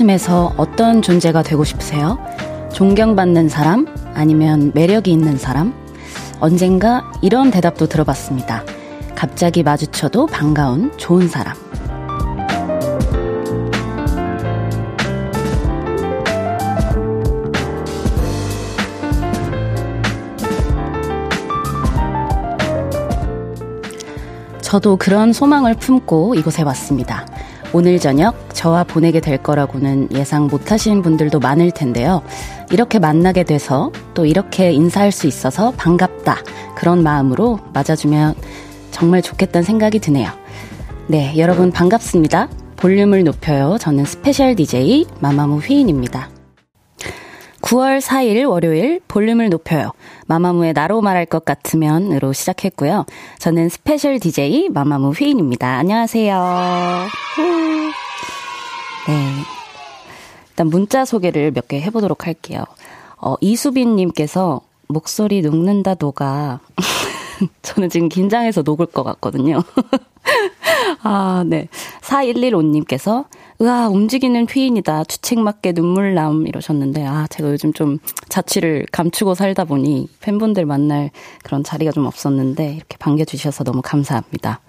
틈에서 어떤 존재가 되고 싶으세요? 존경받는 사람? 아니면 매력이 있는 사람? 언젠가 이런 대답도 들어봤습니다. 갑자기 마주쳐도 반가운 좋은 사람. 저도 그런 소망을 품고 이곳에 왔습니다. 오늘 저녁 저와 보내게 될 거라고는 예상 못 하신 분들도 많을 텐데요. 이렇게 만나게 돼서 또 이렇게 인사할 수 있어서 반갑다. 그런 마음으로 맞아주면 정말 좋겠다는 생각이 드네요. 네, 여러분 반갑습니다. 볼륨을 높여요. 저는 special DJ 마마무 휘인입니다. 9월 4일 월요일 볼륨을 높여요. 마마무의 나로 말할 것 같으면으로 시작했고요. 저는 special DJ 마마무 휘인입니다. 안녕하세요. 네. 일단 문자 소개를 몇 개 해보도록 할게요. 어, 이수빈님께서 목소리 녹는다 녹아. 저는 지금 긴장해서 녹을 것 같거든요. 아, 네. 4115님께서 으아, 움직이는 휘인이다. 주책맞게 눈물남. 이러셨는데, 아, 제가 요즘 좀 자취를 감추고 살다 보니 팬분들 만날 그런 자리가 좀 없었는데, 이렇게 반겨주셔서 너무 감사합니다.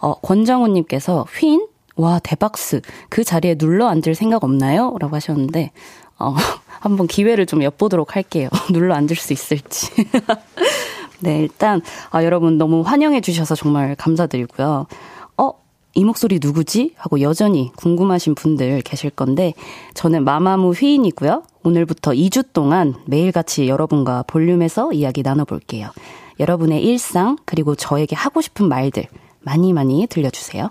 어, 권정우님께서 휘인? 와, 대박스. 그 자리에 눌러 앉을 생각 없나요? 라고 하셨는데, 어, 한번 기회를 좀 엿보도록 할게요. 눌러 앉을 수 있을지. 네, 일단, 아, 여러분 너무 환영해 주셔서 정말 감사드리고요. 이 목소리 누구지? 하고 여전히 궁금하신 분들 계실 건데, 저는 마마무 휘인이고요. 오늘부터 2주 동안 매일같이 여러분과 볼륨에서 이야기 나눠볼게요. 여러분의 일상, 그리고 저에게 하고 싶은 말들 많이 많이 들려주세요.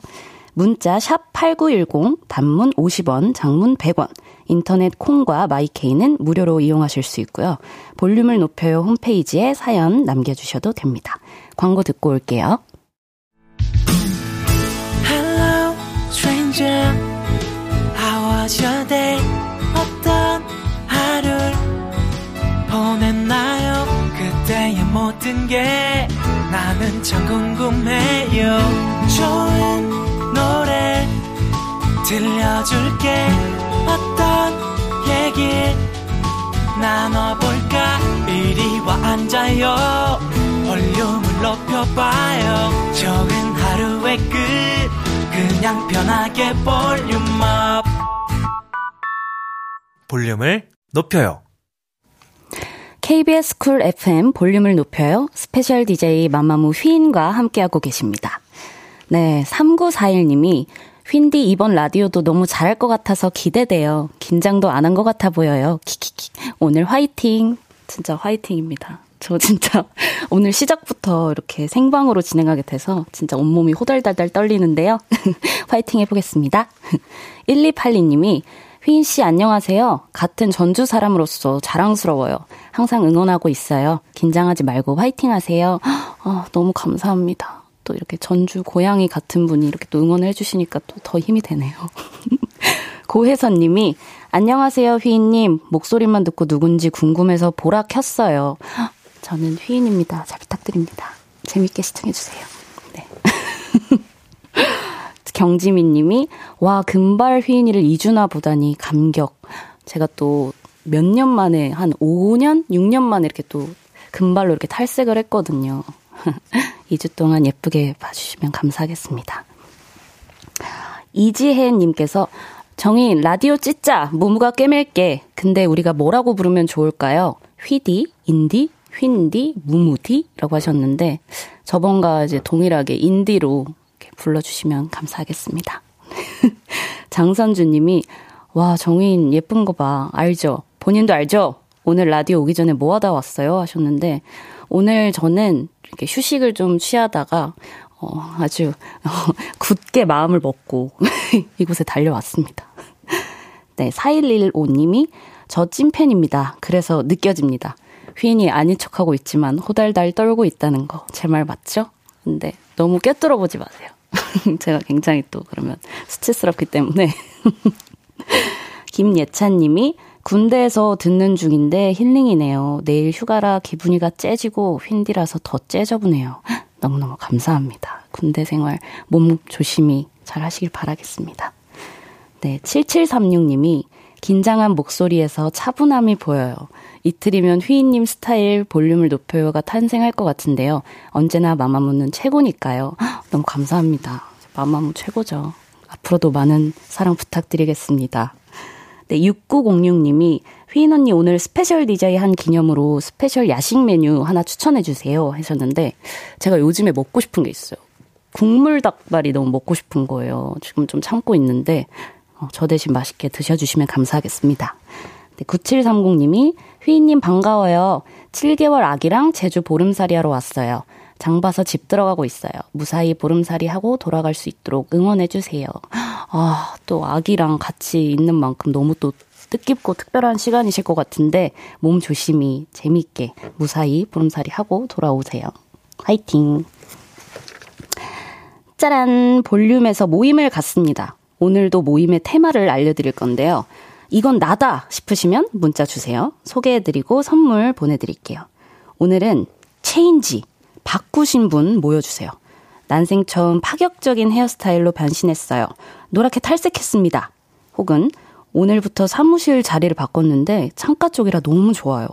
문자 샵 8910, 단문 50원, 장문 100원, 인터넷 콩과 마이케이는 무료로 이용하실 수 있고요. 볼륨을 높여요 홈페이지에 사연 남겨주셔도 됩니다. 광고 듣고 올게요. stranger How was your day 어떤 하루를 보냈나요 그때의 모든 게 나는 참 궁금해요 좋은 노래 들려줄게 어떤 얘기 나눠볼까? 이리 와 앉아요. 볼륨을 높여봐요. 적은 하루의 끝. 그냥 편하게 볼륨업. 볼륨을 높여요. KBS 쿨 FM 볼륨을 높여요. special DJ 마마무 휘인과 함께하고 계십니다. 네 3941님이 휜디 이번 라디오도 너무 잘할 것 같아서 기대돼요. 긴장도 안 한 것 같아 보여요. 키키키. 오늘 화이팅. 진짜 화이팅입니다. 저 진짜 오늘 시작부터 이렇게 생방으로 진행하게 돼서 진짜 온몸이 호달달달 떨리는데요. 화이팅 해보겠습니다. 1282님이 휘인 씨 안녕하세요. 같은 전주 사람으로서 자랑스러워요. 항상 응원하고 있어요. 긴장하지 말고 화이팅 하세요. 아, 너무 감사합니다. 또 이렇게 전주 고양이 같은 분이 이렇게 또 응원을 해주시니까 또 더 힘이 되네요. 고혜선 님이 안녕하세요 휘인님. 목소리만 듣고 누군지 궁금해서 보라 켰어요. 저는 휘인입니다. 잘 부탁드립니다. 재밌게 시청해주세요. 네. 경지민 님이, 와, 금발 휘인이를 2주나 보다니 감격. 제가 또 몇 년 만에, 한 5년? 6년 만에 이렇게 또 금발로 이렇게 탈색을 했거든요. 2주 동안 예쁘게 봐주시면 감사하겠습니다. 이지혜님께서 정인 라디오 찢자 무무가 꿰맬게 근데 우리가 뭐라고 부르면 좋을까요? 휘디, 인디, 휜디, 무무디라고 하셨는데 저번과 이제 동일하게 인디로 불러주시면 감사하겠습니다. 장선주님이 와 정인 예쁜 거 봐 알죠? 본인도 알죠? 오늘 라디오 오기 전에 뭐 하다 왔어요? 하셨는데 오늘 저는 이렇게 휴식을 좀 취하다가 어, 아주 어, 굳게 마음을 먹고 이곳에 달려왔습니다. 네, 4115님이 저 찐팬입니다. 그래서 느껴집니다. 휘인이 아닌 척하고 있지만 호달달 떨고 있다는 거. 제 말 맞죠? 근데 너무 꿰뚫어 보지 마세요. 제가 굉장히 또 그러면 스트레스럽기 때문에. 김예찬 님이 군대에서 듣는 중인데 힐링이네요. 내일 휴가라 기분이가 째지고 휜디라서 더 째져보네요. 너무너무 감사합니다. 군대 생활 몸 조심히 잘 하시길 바라겠습니다. 네, 7736님이 긴장한 목소리에서 차분함이 보여요. 이틀이면 휘인님 스타일 볼륨을 높여요가 탄생할 것 같은데요. 언제나 마마무는 최고니까요. 너무 감사합니다. 마마무 최고죠. 앞으로도 많은 사랑 부탁드리겠습니다. 네, 6906님이 휘인 언니 오늘 special 디제이 한 기념으로 special 야식 메뉴 하나 추천해 주세요 하셨는데 제가 요즘에 먹고 싶은 게 있어요. 국물 닭발이 너무 먹고 싶은 거예요. 지금 좀 참고 있는데 어, 저 대신 맛있게 드셔주시면 감사하겠습니다. 네, 9730님이 휘인님 반가워요. 7개월 아기랑 제주 보름살이 하러 왔어요. 장 봐서 집 들어가고 있어요. 무사히 보름살이 하고 돌아갈 수 있도록 응원해주세요. 아, 또 아기랑 같이 있는 만큼 너무 또 뜻깊고 특별한 시간이실 것 같은데 몸 조심히 재미있게 무사히 보름살이 하고 돌아오세요. 화이팅! 짜란! 볼륨에서 모임을 갔습니다. 오늘도 모임의 테마를 알려드릴 건데요. 이건 나다 싶으시면 문자 주세요. 소개해드리고 선물 보내드릴게요. 오늘은 체인지, 바꾸신 분 모여주세요. 난생 처음 파격적인 헤어스타일로 변신했어요. 노랗게 탈색했습니다. 혹은 오늘부터 사무실 자리를 바꿨는데 창가 쪽이라 너무 좋아요.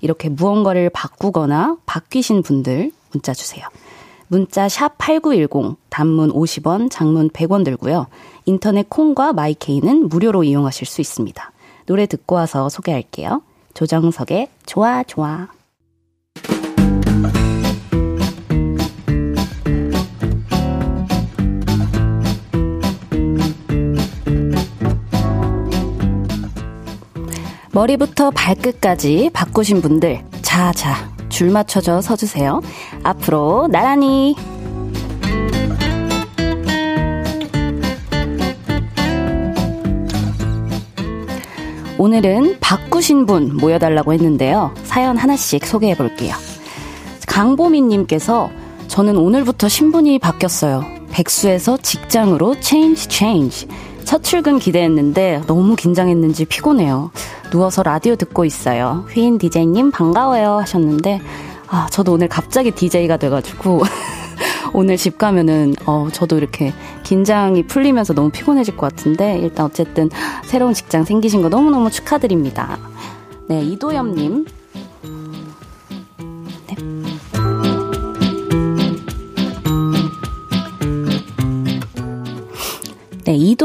이렇게 무언가를 바꾸거나 바뀌신 분들 문자 주세요. 문자 샵 8910, 단문 50원, 장문 100원 들고요. 인터넷 콩과 마이케이는 무료로 이용하실 수 있습니다. 노래 듣고 와서 소개할게요. 조정석의 좋아 좋아. 머리부터 발끝까지 바꾸신 분들, 자, 자, 줄 맞춰져 서주세요. 앞으로 나란히. 오늘은 바꾸신 분 모여달라고 했는데요. 사연 하나씩 소개해 볼게요. 강보민님께서 저는 오늘부터 신분이 바뀌었어요. 백수에서 직장으로 체인지 체인지. 첫 출근 기대했는데 너무 긴장했는지 피곤해요. 누워서 라디오 듣고 있어요. 휘인 디제이님 반가워요 하셨는데 아 저도 오늘 갑자기 디제이가 돼가지고 오늘 집 가면은 어 저도 이렇게 긴장이 풀리면서 너무 피곤해질 것 같은데 일단 어쨌든 새로운 직장 생기신 거 너무너무 축하드립니다. 네 이도엽님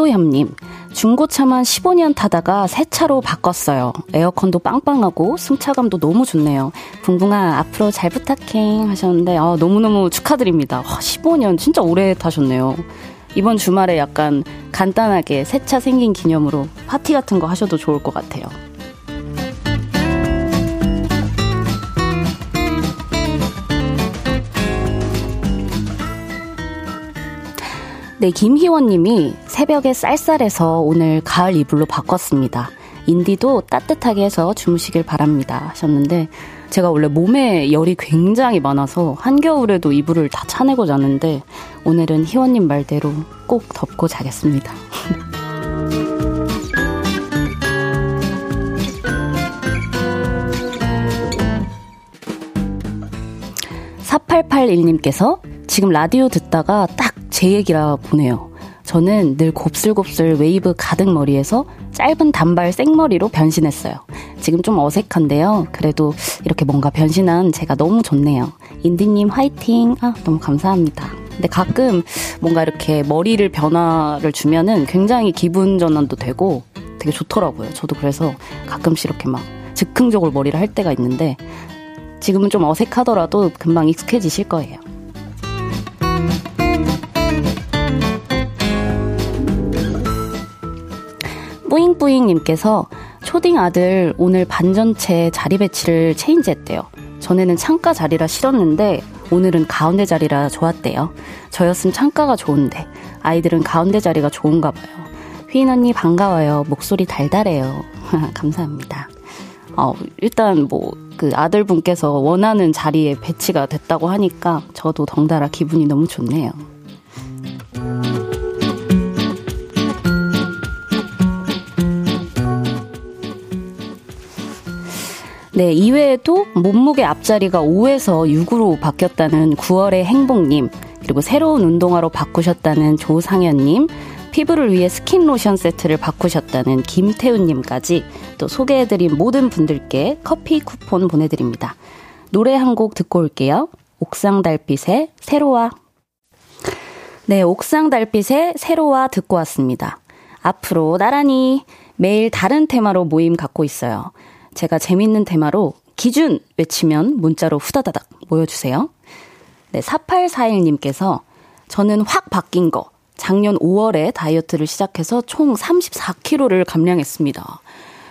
네, 이도엽님. 중고차만 15년 타다가 새 차로 바꿨어요. 에어컨도 빵빵하고 승차감도 너무 좋네요. 붕붕아 앞으로 잘 부탁해 하셨는데 아, 너무너무 축하드립니다. 와, 15년 진짜 오래 타셨네요. 이번 주말에 약간 간단하게 새 차 생긴 기념으로 파티 같은 거 하셔도 좋을 것 같아요. 네, 김희원 님이 새벽에 쌀쌀해서 오늘 가을 이불로 바꿨습니다. 인디도 따뜻하게 해서 주무시길 바랍니다. 하셨는데, 제가 원래 몸에 열이 굉장히 많아서 한겨울에도 이불을 다 차내고 자는데, 오늘은 희원님 말대로 꼭 덮고 자겠습니다. 4881님께서 지금 라디오 듣다가 딱 제 얘기라 보내요. 저는 늘 곱슬곱슬 웨이브 가득 머리에서 짧은 단발 생머리로 변신했어요. 지금 좀 어색한데요. 그래도 이렇게 뭔가 변신한 제가 너무 좋네요. 인디님 화이팅! 아, 너무 감사합니다. 근데 가끔 뭔가 이렇게 머리를 변화를 주면은 굉장히 기분 전환도 되고 되게 좋더라고요. 저도 그래서 가끔씩 이렇게 막 즉흥적으로 머리를 할 때가 있는데 지금은 좀 어색하더라도 금방 익숙해지실 거예요. 뿌잉뿌잉님께서 초딩 아들 오늘 반전체 자리 배치를 체인지했대요. 전에는 창가 자리라 싫었는데 오늘은 가운데 자리라 좋았대요. 저였으면 창가가 좋은데 아이들은 가운데 자리가 좋은가 봐요. 휘인 언니 반가워요. 목소리 달달해요. 감사합니다. 어, 일단 뭐, 그 아들분께서 원하는 자리에 배치가 됐다고 하니까 저도 덩달아 기분이 너무 좋네요. 네, 이외에도 몸무게 앞자리가 5에서 6으로 바뀌었다는 9월의 행복님, 그리고 새로운 운동화로 바꾸셨다는 조상현님, 피부를 위해 스킨 로션 세트를 바꾸셨다는 김태훈님까지 또 소개해드린 모든 분들께 커피 쿠폰 보내드립니다. 노래 한 곡 듣고 올게요. 옥상 달빛의 새로와. 네, 옥상 달빛의 새로와 듣고 왔습니다. 앞으로 나란히 매일 다른 테마로 모임 갖고 있어요. 제가 재밌는 테마로 기준 외치면 문자로 후다다닥 모여주세요. 네, 4841님께서 저는 확 바뀐 거. 작년 5월에 다이어트를 시작해서 총 34kg를 감량했습니다.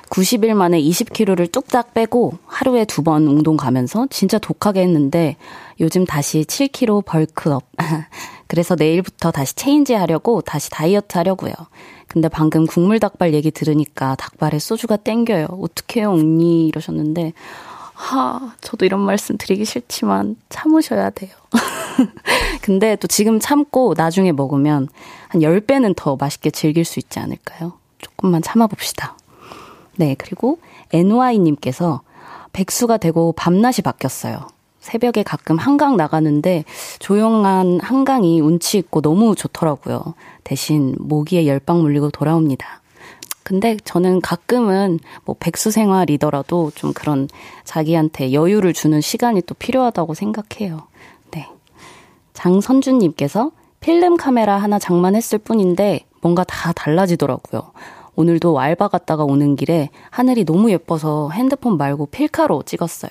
90일 만에 20kg를 뚝딱 빼고 하루에 두 번 운동 가면서 진짜 독하게 했는데 요즘 다시 7kg 벌크업. 그래서 내일부터 다시 체인지 하려고 다시 다이어트 하려고요. 근데 방금 국물 닭발 얘기 들으니까 닭발에 소주가 땡겨요. 어떡해요, 언니? 이러셨는데, 하, 저도 이런 말씀 드리기 싫지만 참으셔야 돼요. 근데 또 지금 참고 나중에 먹으면 한 10배는 더 맛있게 즐길 수 있지 않을까요? 조금만 참아봅시다. 네, 그리고 NY님께서 백수가 되고 밤낮이 바뀌었어요. 새벽에 가끔 한강 나가는데 조용한 한강이 운치 있고 너무 좋더라고요. 대신 모기에 열방 물리고 돌아옵니다. 근데 저는 가끔은 뭐 백수 생활이더라도 좀 그런 자기한테 여유를 주는 시간이 또 필요하다고 생각해요. 네. 장선주님께서 필름 카메라 하나 장만했을 뿐인데 뭔가 다 달라지더라고요. 오늘도 알바 갔다가 오는 길에 하늘이 너무 예뻐서 핸드폰 말고 필카로 찍었어요.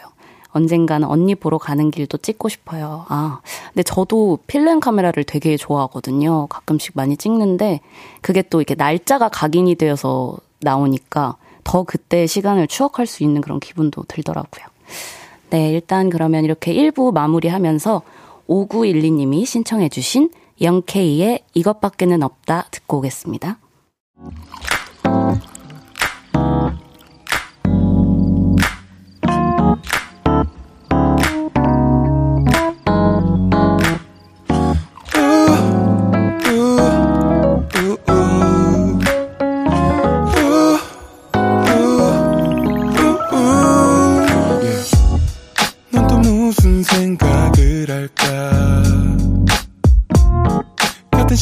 언젠가는 언니 보러 가는 길도 찍고 싶어요. 아, 근데 저도 필름 카메라를 되게 좋아하거든요. 가끔씩 많이 찍는데 그게 또 이렇게 날짜가 각인이 되어서 나오니까 더 그때 시간을 추억할 수 있는 그런 기분도 들더라고요. 네, 일단 그러면 이렇게 1부 마무리하면서 5912님이 신청해주신 영케이의 이것밖에는 없다 듣고 오겠습니다.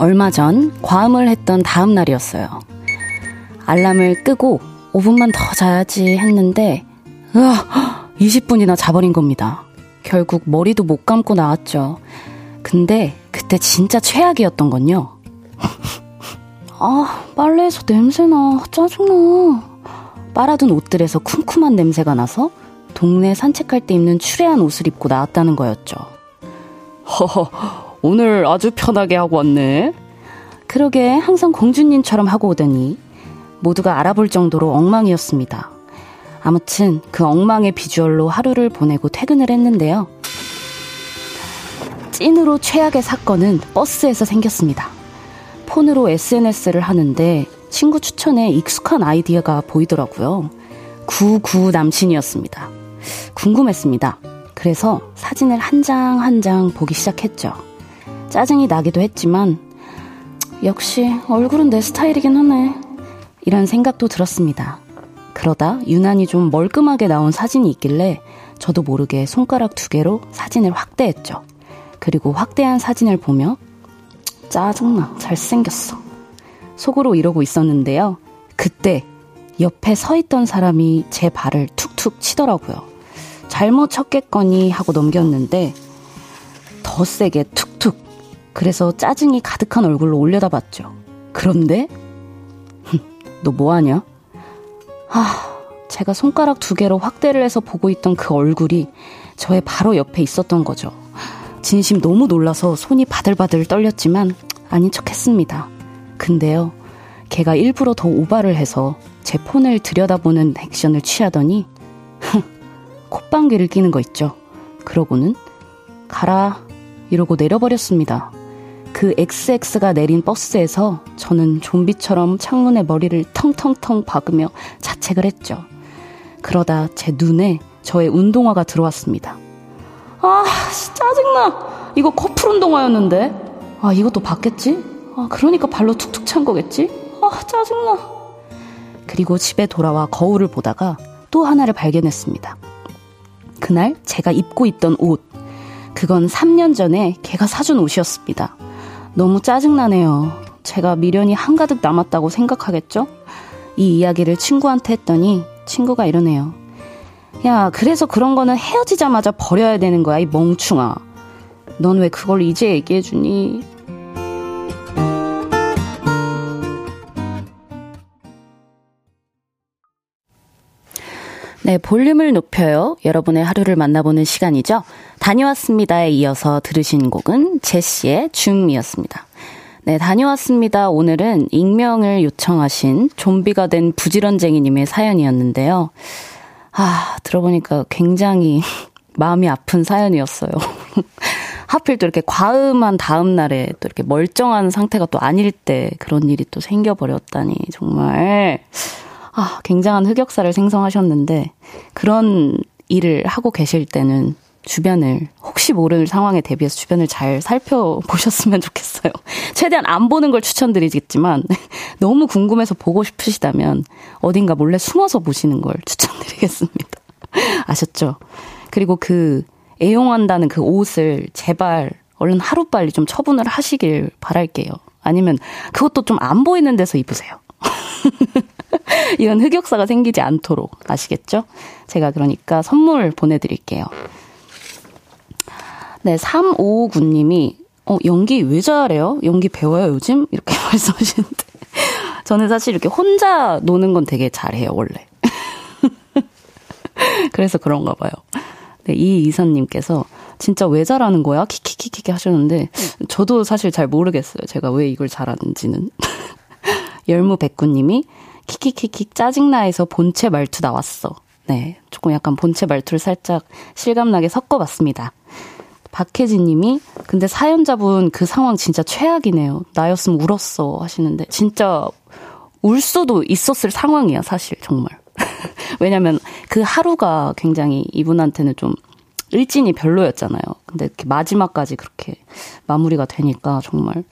얼마 전 과음을 했던 다음 날이었어요. 알람을 끄고 5분만 더 자야지 했는데, 으아, 20분이나 자버린 겁니다. 결국 머리도 못 감고 나왔죠. 근데 그때 진짜 최악이었던 건요. 아, 빨래에서 냄새나. 짜증나. 빨아둔 옷들에서 쿰쿰한 냄새가 나서 동네 산책할 때 입는 추레한 옷을 입고 나왔다는 거였죠. 허허, 오늘 아주 편하게 하고 왔네. 그러게 항상 공주님처럼 하고 오더니 모두가 알아볼 정도로 엉망이었습니다. 아무튼 그 엉망의 비주얼로 하루를 보내고 퇴근을 했는데요. 찐으로 최악의 사건은 버스에서 생겼습니다. 폰으로 SNS를 하는데 친구 추천에 익숙한 아이디어가 보이더라고요. 구구 남친이었습니다. 궁금했습니다. 그래서 사진을 한 장 한 장 보기 시작했죠. 짜증이 나기도 했지만 역시 얼굴은 내 스타일이긴 하네. 이런 생각도 들었습니다. 그러다 유난히 좀 멀끔하게 나온 사진이 있길래 저도 모르게 손가락 두 개로 사진을 확대했죠. 그리고 확대한 사진을 보며 짜증나 잘생겼어. 속으로 이러고 있었는데요. 그때 옆에 서 있던 사람이 제 발을 툭툭 치더라고요. 잘못 쳤겠거니 하고 넘겼는데 더 세게 툭툭 그래서 짜증이 가득한 얼굴로 올려다봤죠. 그런데 너 뭐하냐? 아, 제가 손가락 두 개로 확대를 해서 보고 있던 그 얼굴이 저의 바로 옆에 있었던 거죠. 진심 너무 놀라서 손이 바들바들 떨렸지만 아닌 척 했습니다. 근데요, 걔가 일부러 더 오바를 해서 제 폰을 들여다보는 액션을 취하더니 콧방귀를 끼는 거 있죠. 그러고는 가라. 이러고 내려버렸습니다. 그 XX가 내린 버스에서 저는 좀비처럼 창문에 머리를 텅텅텅 박으며 자책을 했죠. 그러다 제 눈에 저의 운동화가 들어왔습니다. 아, 짜증나. 이거 커플 운동화였는데. 아, 이것도 봤겠지? 아, 그러니까 발로 툭툭 찬 거겠지? 아, 짜증나. 그리고 집에 돌아와 거울을 보다가 또 하나를 발견했습니다. 그날 제가 입고 있던 옷. 그건 3년 전에 걔가 사준 옷이었습니다. 너무 짜증나네요. 제가 미련이 한가득 남았다고 생각하겠죠? 이 이야기를 친구한테 했더니 친구가 이러네요. 야, 그래서 그런 거는 헤어지자마자 버려야 되는 거야, 이 멍충아. 넌 왜 그걸 이제 얘기해주니? 네, 볼륨을 높여요. 여러분의 하루를 만나보는 시간이죠. 다녀왔습니다에 이어서 들으신 곡은 제시의 줌이었습니다. 네, 다녀왔습니다. 오늘은 익명을 요청하신 좀비가 된 부지런쟁이님의 사연이었는데요. 아, 들어보니까 굉장히 마음이 아픈 사연이었어요. 하필 또 이렇게 과음한 다음 날에 또 이렇게 멀쩡한 상태가 또 아닐 때 그런 일이 또 생겨버렸다니 정말 아, 굉장한 흑역사를 생성하셨는데 그런 일을 하고 계실 때는 주변을 혹시 모를 상황에 대비해서 주변을 잘 살펴보셨으면 좋겠어요. 최대한 안 보는 걸 추천드리겠지만 너무 궁금해서 보고 싶으시다면 어딘가 몰래 숨어서 보시는 걸 추천드리겠습니다. 아셨죠? 그리고 그 애용한다는 그 옷을 제발 얼른 하루빨리 좀 처분을 하시길 바랄게요. 아니면 그것도 좀 안 보이는 데서 입으세요. 이런 흑역사가 생기지 않도록 아시겠죠? 제가 그러니까 선물 보내드릴게요. 네, 3559님이, 어, 연기 왜 잘해요? 연기 배워요, 요즘? 이렇게 말씀하시는데. 저는 사실 이렇게 혼자 노는 건 되게 잘해요, 원래. 그래서 그런가 봐요. 네, 이 이사님께서 진짜 왜 잘하는 거야? 키키키키 하셨는데, 저도 사실 잘 모르겠어요. 제가 왜 이걸 잘하는지는. 열무백구님이 키키키키 짜증나해서 본체 말투 나왔어. 네, 조금 약간 본체 말투를 살짝 실감나게 섞어봤습니다. 박혜진 님이, 근데 사연자분 그 상황 진짜 최악이네요. 나였으면 울었어. 하시는데, 진짜 울 수도 있었을 상황이야, 사실, 정말. 왜냐면 그 하루가 굉장히 이분한테는 좀 일진이 별로였잖아요. 근데 이렇게 마지막까지 그렇게 마무리가 되니까 정말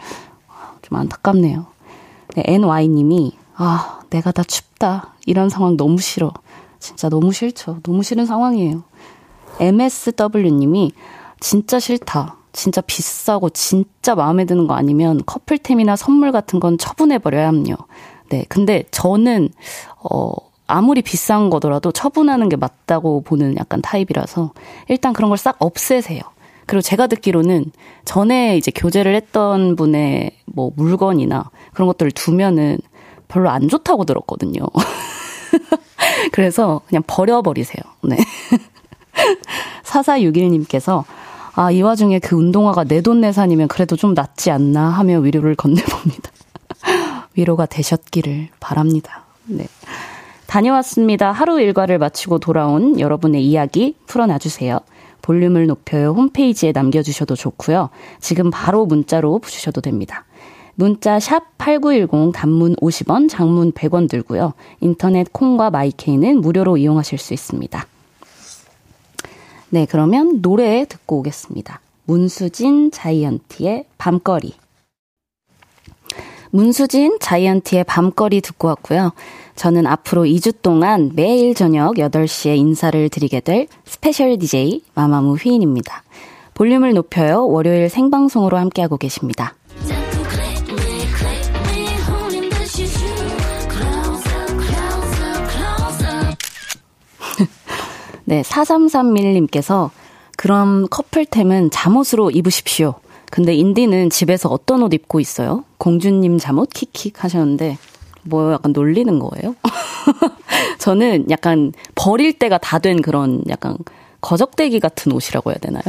좀 안타깝네요. 네, NY님이, 아, 내가 다 춥다. 이런 상황 너무 싫어. 진짜 너무 싫죠. 너무 싫은 상황이에요. MSW님이, 진짜 싫다. 진짜 비싸고 진짜 마음에 드는 거 아니면 커플템이나 선물 같은 건 처분해버려야 함요. 네. 근데 저는, 어, 아무리 비싼 거더라도 처분하는 게 맞다고 보는 약간 타입이라서 일단 그런 걸 싹 없애세요. 그리고 제가 듣기로는 전에 이제 교제를 했던 분의 뭐 물건이나 그런 것들을 두면은 별로 안 좋다고 들었거든요. 그래서 그냥 버려버리세요. 네. 4461님께서 아, 이 와중에 그 운동화가 내 돈내산이면 그래도 좀 낫지 않나 하며 위로를 건네봅니다. 위로가 되셨기를 바랍니다. 네. 다녀왔습니다. 하루 일과를 마치고 돌아온 여러분의 이야기 풀어놔주세요. 볼륨을 높여요 홈페이지에 남겨주셔도 좋고요. 지금 바로 문자로 주셔도 됩니다. 문자 샵 8910 단문 50원, 장문 100원 들고요. 인터넷 콩과 마이케이는 무료로 이용하실 수 있습니다. 네, 그러면 노래 듣고 오겠습니다. 문수진 자이언티의 밤거리. 문수진 자이언티의 밤거리 듣고 왔고요. 저는 앞으로 2주 동안 매일 저녁 8시에 인사를 드리게 될 special DJ 마마무 휘인입니다. 볼륨을 높여요. 월요일 생방송으로 함께하고 계십니다. 네, 4331님께서 그럼 커플템은 잠옷으로 입으십시오. 근데 인디는 집에서 어떤 옷 입고 있어요? 공주님 잠옷 킥킥 하셨는데 뭐 약간 놀리는 거예요? 저는 약간 버릴 때가 다 된 그런 약간 거적때기 같은 옷이라고 해야 되나요?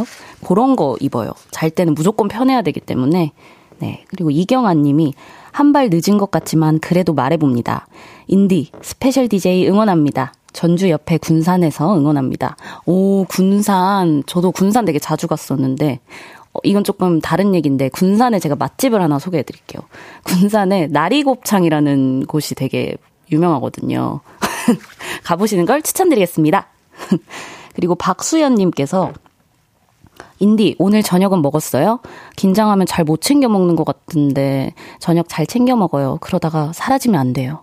그런 거 입어요. 잘 때는 무조건 편해야 되기 때문에. 네. 그리고 이경아 님이 한 발 늦은 것 같지만 그래도 말해봅니다. 인디, special DJ 응원합니다. 전주 옆에 군산에서 응원합니다. 오, 군산. 저도 군산 되게 자주 갔었는데, 어, 이건 조금 다른 얘기인데, 군산에 제가 맛집을 하나 소개해 드릴게요. 군산에 나리곱창이라는 곳이 되게 유명하거든요. 가보시는 걸 추천드리겠습니다. 그리고 박수연님께서 인디, 오늘 저녁은 먹었어요? 긴장하면 잘 못 챙겨 먹는 것 같은데, 저녁 잘 챙겨 먹어요. 그러다가 사라지면 안 돼요.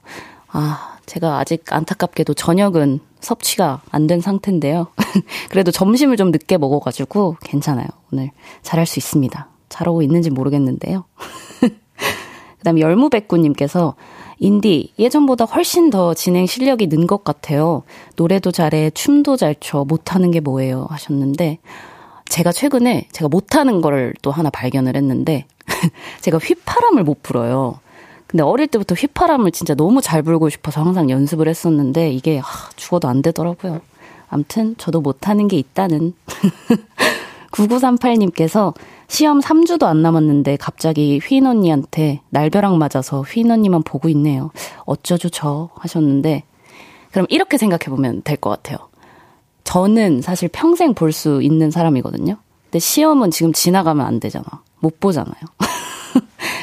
아, 제가 아직 안타깝게도 저녁은 섭취가 안 된 상태인데요. 그래도 점심을 좀 늦게 먹어가지고 괜찮아요. 오늘 잘할 수 있습니다. 잘하고 있는지 모르겠는데요. 그 다음에 열무백구님께서 인디, 예전보다 훨씬 더 진행 실력이 는 것 같아요. 노래도 잘해, 춤도 잘 춰, 못하는 게 뭐예요? 하셨는데, 제가 최근에 제가 못하는 거를 또 하나 발견을 했는데, 제가 휘파람을 못 불어요. 근데 어릴 때부터 휘파람을 진짜 너무 잘 불고 싶어서 항상 연습을 했었는데, 이게 하, 죽어도 안 되더라고요. 암튼, 저도 못하는 게 있다는. 9938님께서 시험 3주도 안 남았는데 갑자기 휘인 언니한테 날벼락 맞아서 휘인 언니만 보고 있네요. 어쩌죠 저 하셨는데 그럼 이렇게 생각해 보면 될 것 같아요. 저는 사실 평생 볼 수 있는 사람이거든요. 근데 시험은 지금 지나가면 안 되잖아. 못 보잖아요.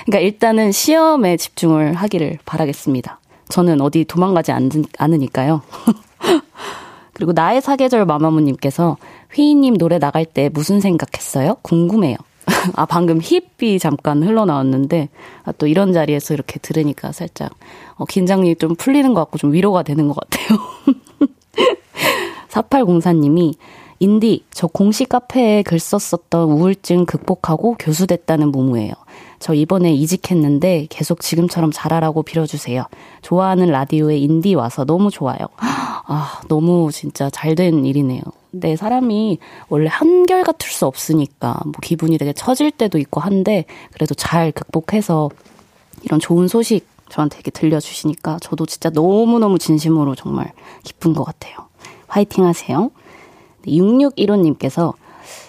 그러니까 일단은 시험에 집중을 하기를 바라겠습니다. 저는 어디 도망가지 않, 않으니까요. 그리고 나의 사계절 마마무님께서 휘인님 노래 나갈 때 무슨 생각했어요? 궁금해요. 아, 방금 힙이 잠깐 흘러나왔는데, 아, 또 이런 자리에서 이렇게 들으니까 살짝, 어, 긴장이 좀 풀리는 것 같고 좀 위로가 되는 것 같아요. 4804님이, 인디, 저 공식 카페에 글 썼었던 우울증 극복하고 교수 됐다는 무무예요. 저 이번에 이직했는데 계속 지금처럼 잘하라고 빌어주세요. 좋아하는 라디오에 인디 와서 너무 좋아요. 아, 너무 진짜 잘 된 일이네요. 근데 사람이 원래 한결 같을 수 없으니까 뭐 기분이 되게 처질 때도 있고 한데 그래도 잘 극복해서 이런 좋은 소식 저한테 이렇게 들려주시니까 저도 진짜 너무너무 진심으로 정말 기쁜 것 같아요. 화이팅 하세요. 6615님께서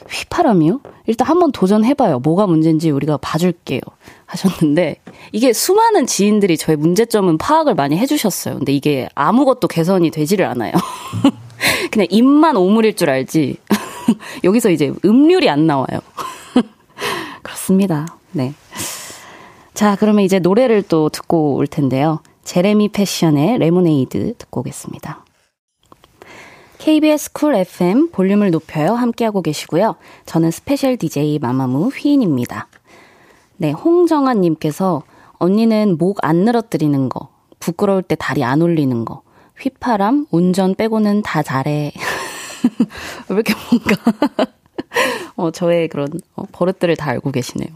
휘파람이요? 일단 한번 도전해봐요. 뭐가 문제인지 우리가 봐줄게요. 하셨는데, 이게 수많은 지인들이 저의 문제점은 파악을 많이 해주셨어요. 근데 이게 아무것도 개선이 되지를 않아요. 그냥 입만 오물일 줄 알지. 여기서 이제 음률이 안 나와요. 그렇습니다. 네. 자, 그러면 이제 노래를 또 듣고 올 텐데요. Jeremy Passion의 Lemonade 듣고 오겠습니다. KBS 쿨 FM 볼륨을 높여요. 함께하고 계시고요. 저는 special DJ 마마무 휘인입니다. 네, 홍정아 님께서 언니는 목 안 늘어뜨리는 거, 부끄러울 때 다리 안 올리는 거, 휘파람, 운전 빼고는 다 잘해. 왜 이렇게 뭔가, 어, 저의 그런 어, 버릇들을 다 알고 계시네요.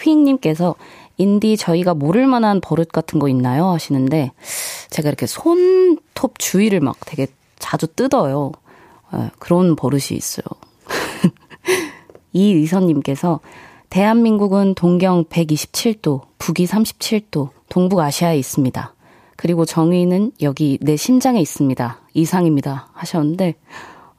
휘잉님께서 인디 저희가 모를 만한 버릇 같은 거 있나요? 하시는데 제가 이렇게 손톱 주위를 막 되게 자주 뜯어요. 네, 그런 버릇이 있어요. 이 의선님께서 대한민국은 동경 127도, 북위 37도, 동북아시아에 있습니다. 그리고 정의는 여기 내 심장에 있습니다. 이상입니다. 하셨는데,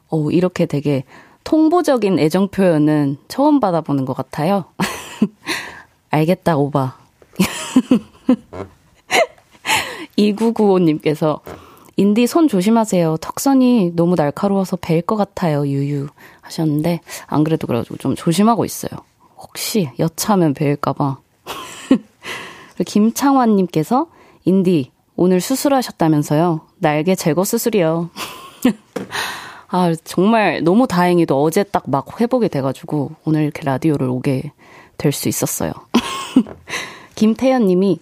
어, 이렇게 되게 통보적인 애정 표현은 처음 받아보는 것 같아요. 알겠다, 오바. 2995님께서 인디 손 조심하세요. 턱선이 너무 날카로워서 베일 것 같아요. 유유 하셨는데 안 그래도 그래가지고 좀 조심하고 있어요. 혹시 여차하면 베일까봐. 김창환님께서 인디 오늘 수술하셨다면서요. 날개 제거 수술이요. 아 정말 너무 다행히도 어제 딱 막 회복이 돼가지고 오늘 이렇게 라디오를 오게 될 수 있었어요. 김태현 님이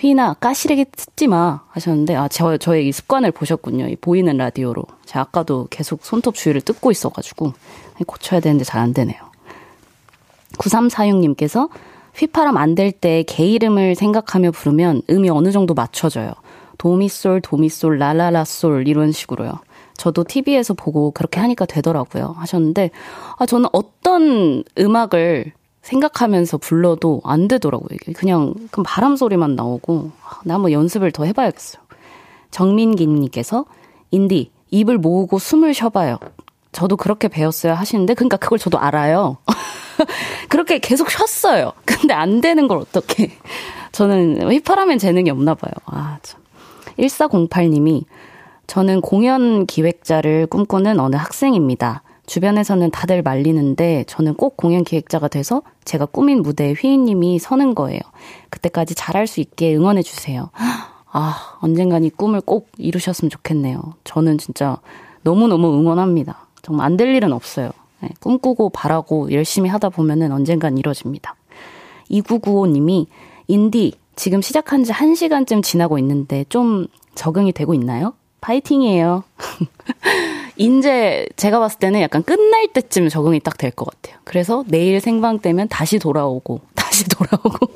휘나 까시래기 듣지 마 하셨는데 아 저 저의 이 습관을 보셨군요. 이 보이는 라디오로 제가 아까도 계속 손톱 주위를 뜯고 있어가지고 고쳐야 되는데 잘 안 되네요. 9346님께서 휘파람 안 될 때 개 이름을 생각하며 부르면 음이 어느 정도 맞춰져요. 도미솔, 도미솔, 라라라솔 이런 식으로요. 저도 TV에서 보고 그렇게 하니까 되더라고요. 하셨는데 아 저는 어떤 음악을 생각하면서 불러도 안 되더라고요. 이게 그냥 그 바람 소리만 나오고 아, 나 한번 연습을 더 해봐야겠어요. 정민기님께서 인디 입을 모으고 숨을 쉬어봐요. 저도 그렇게 배웠어요 하시는데 그러니까 그걸 저도 알아요. 그렇게 계속 쉬었어요. 근데 안 되는 걸 어떻게? 저는 휘파람엔 재능이 없나 봐요. 아 참. 1408님이 저는 공연 기획자를 꿈꾸는 어느 학생입니다. 주변에서는 다들 말리는데 저는 꼭 공연 기획자가 돼서 제가 꾸민 무대에 휘인님이 서는 거예요. 그때까지 잘할 수 있게 응원해 주세요. 아, 언젠간 이 꿈을 꼭 이루셨으면 좋겠네요. 저는 진짜 너무너무 응원합니다. 정말 안 될 일은 없어요. 네, 꿈꾸고 바라고 열심히 하다 보면은 언젠간 이뤄집니다. 2995님이 인디 지금 시작한 지 1시간쯤 지나고 있는데 좀 적응이 되고 있나요? 파이팅이에요. 이제 제가 봤을 때는 약간 끝날 때쯤 적응이 딱 될 것 같아요. 그래서 내일 생방 때면 다시 돌아오고, 다시 돌아오고,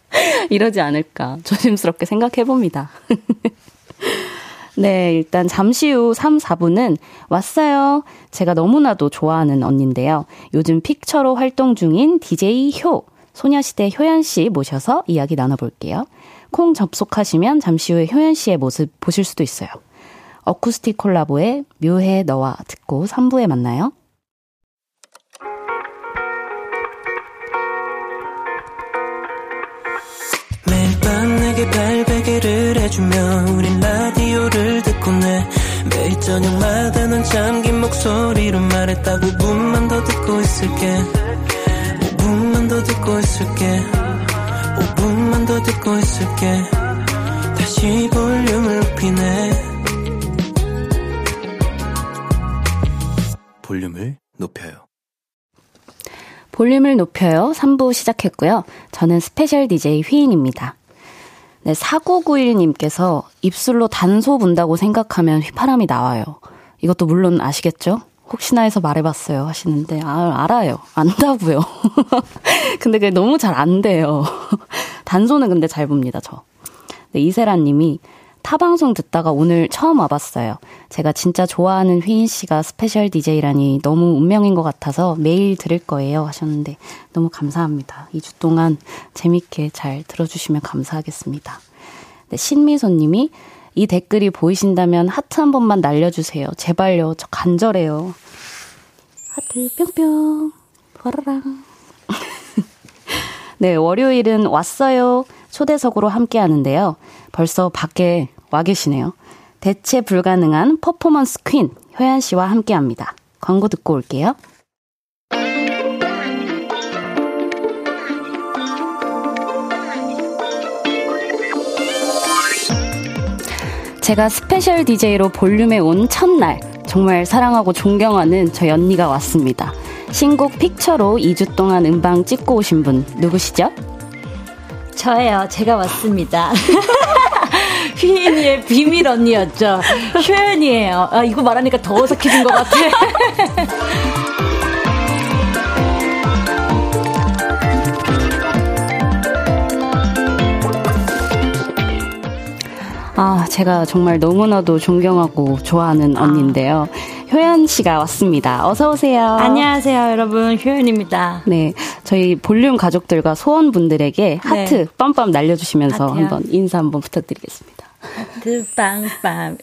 이러지 않을까 조심스럽게 생각해 봅니다. 네, 일단 잠시 후 3, 4분은 왔어요. 제가 너무나도 좋아하는 언니인데요. 요즘 픽처로 활동 중인 DJ 효, 소녀시대 효연 씨 모셔서 이야기 나눠볼게요. 콩 접속하시면 잠시 후에 효연 씨의 모습 보실 수도 있어요. 어쿠스틱 콜라보의 묘해 너와 듣고 3부에 만나요. 매일 밤 내게 발베개를 해주며 우린 라디오를 듣고 내 매일 저녁마다 넌 잠긴 목소리로 말했다 5분만 더 듣고 있을게. 5분만 더 듣고 있을게. 5분만 더 듣고 있을게. 다시 볼륨을 높이네 볼륨을 높여요. 볼륨을 높여요. 3부 시작했고요. 저는 special DJ 휘인입니다. 네, 4991님께서 입술로 단소 분다고 생각하면 휘파람이 나와요. 이것도 물론 아시겠죠? 혹시나 해서 말해봤어요 하시는데, 아, 알아요. 안다고요. 근데 그게 너무 잘 안 돼요. 단소는 근데 잘 붑니다, 저. 네, 이세란 님이 타방송 듣다가 오늘 처음 와봤어요. 제가 진짜 좋아하는 휘인 씨가 special DJ라니 너무 운명인 것 같아서 매일 들을 거예요 하셨는데 너무 감사합니다. 2주 동안 재밌게 잘 들어주시면 감사하겠습니다. 네, 신미소 님이 이 댓글이 보이신다면 하트 한 번만 날려주세요. 제발요. 저 간절해요. 하트 뿅뿅. 와라랑. 네, 월요일은 왔어요. 초대석으로 함께 하는데요. 벌써 밖에 와 계시네요. 대체 불가능한 퍼포먼스 퀸 효연 씨와 함께 합니다. 광고 듣고 올게요. 제가 special DJ로 볼륨에 온 첫날 정말 사랑하고 존경하는 저희 언니가 왔습니다. 신곡 Picture로 2주 동안 음방 찍고 오신 분 누구시죠? 저예요. 제가 왔습니다. 휘인이의 비밀 언니였죠. 효연이에요. 아, 이거 말하니까 더 어색해진 것 같아. 아, 제가 정말 너무나도 존경하고 좋아하는 언니인데요. 효연 씨가 왔습니다. 어서 오세요. 안녕하세요, 여러분. 효연입니다. 네, 저희 볼륨 가족들과 소원분들에게 하트 네. 빰빰 날려 주시면서 하트요. 한번 인사 한번 부탁드리겠습니다. 하트 빵빵.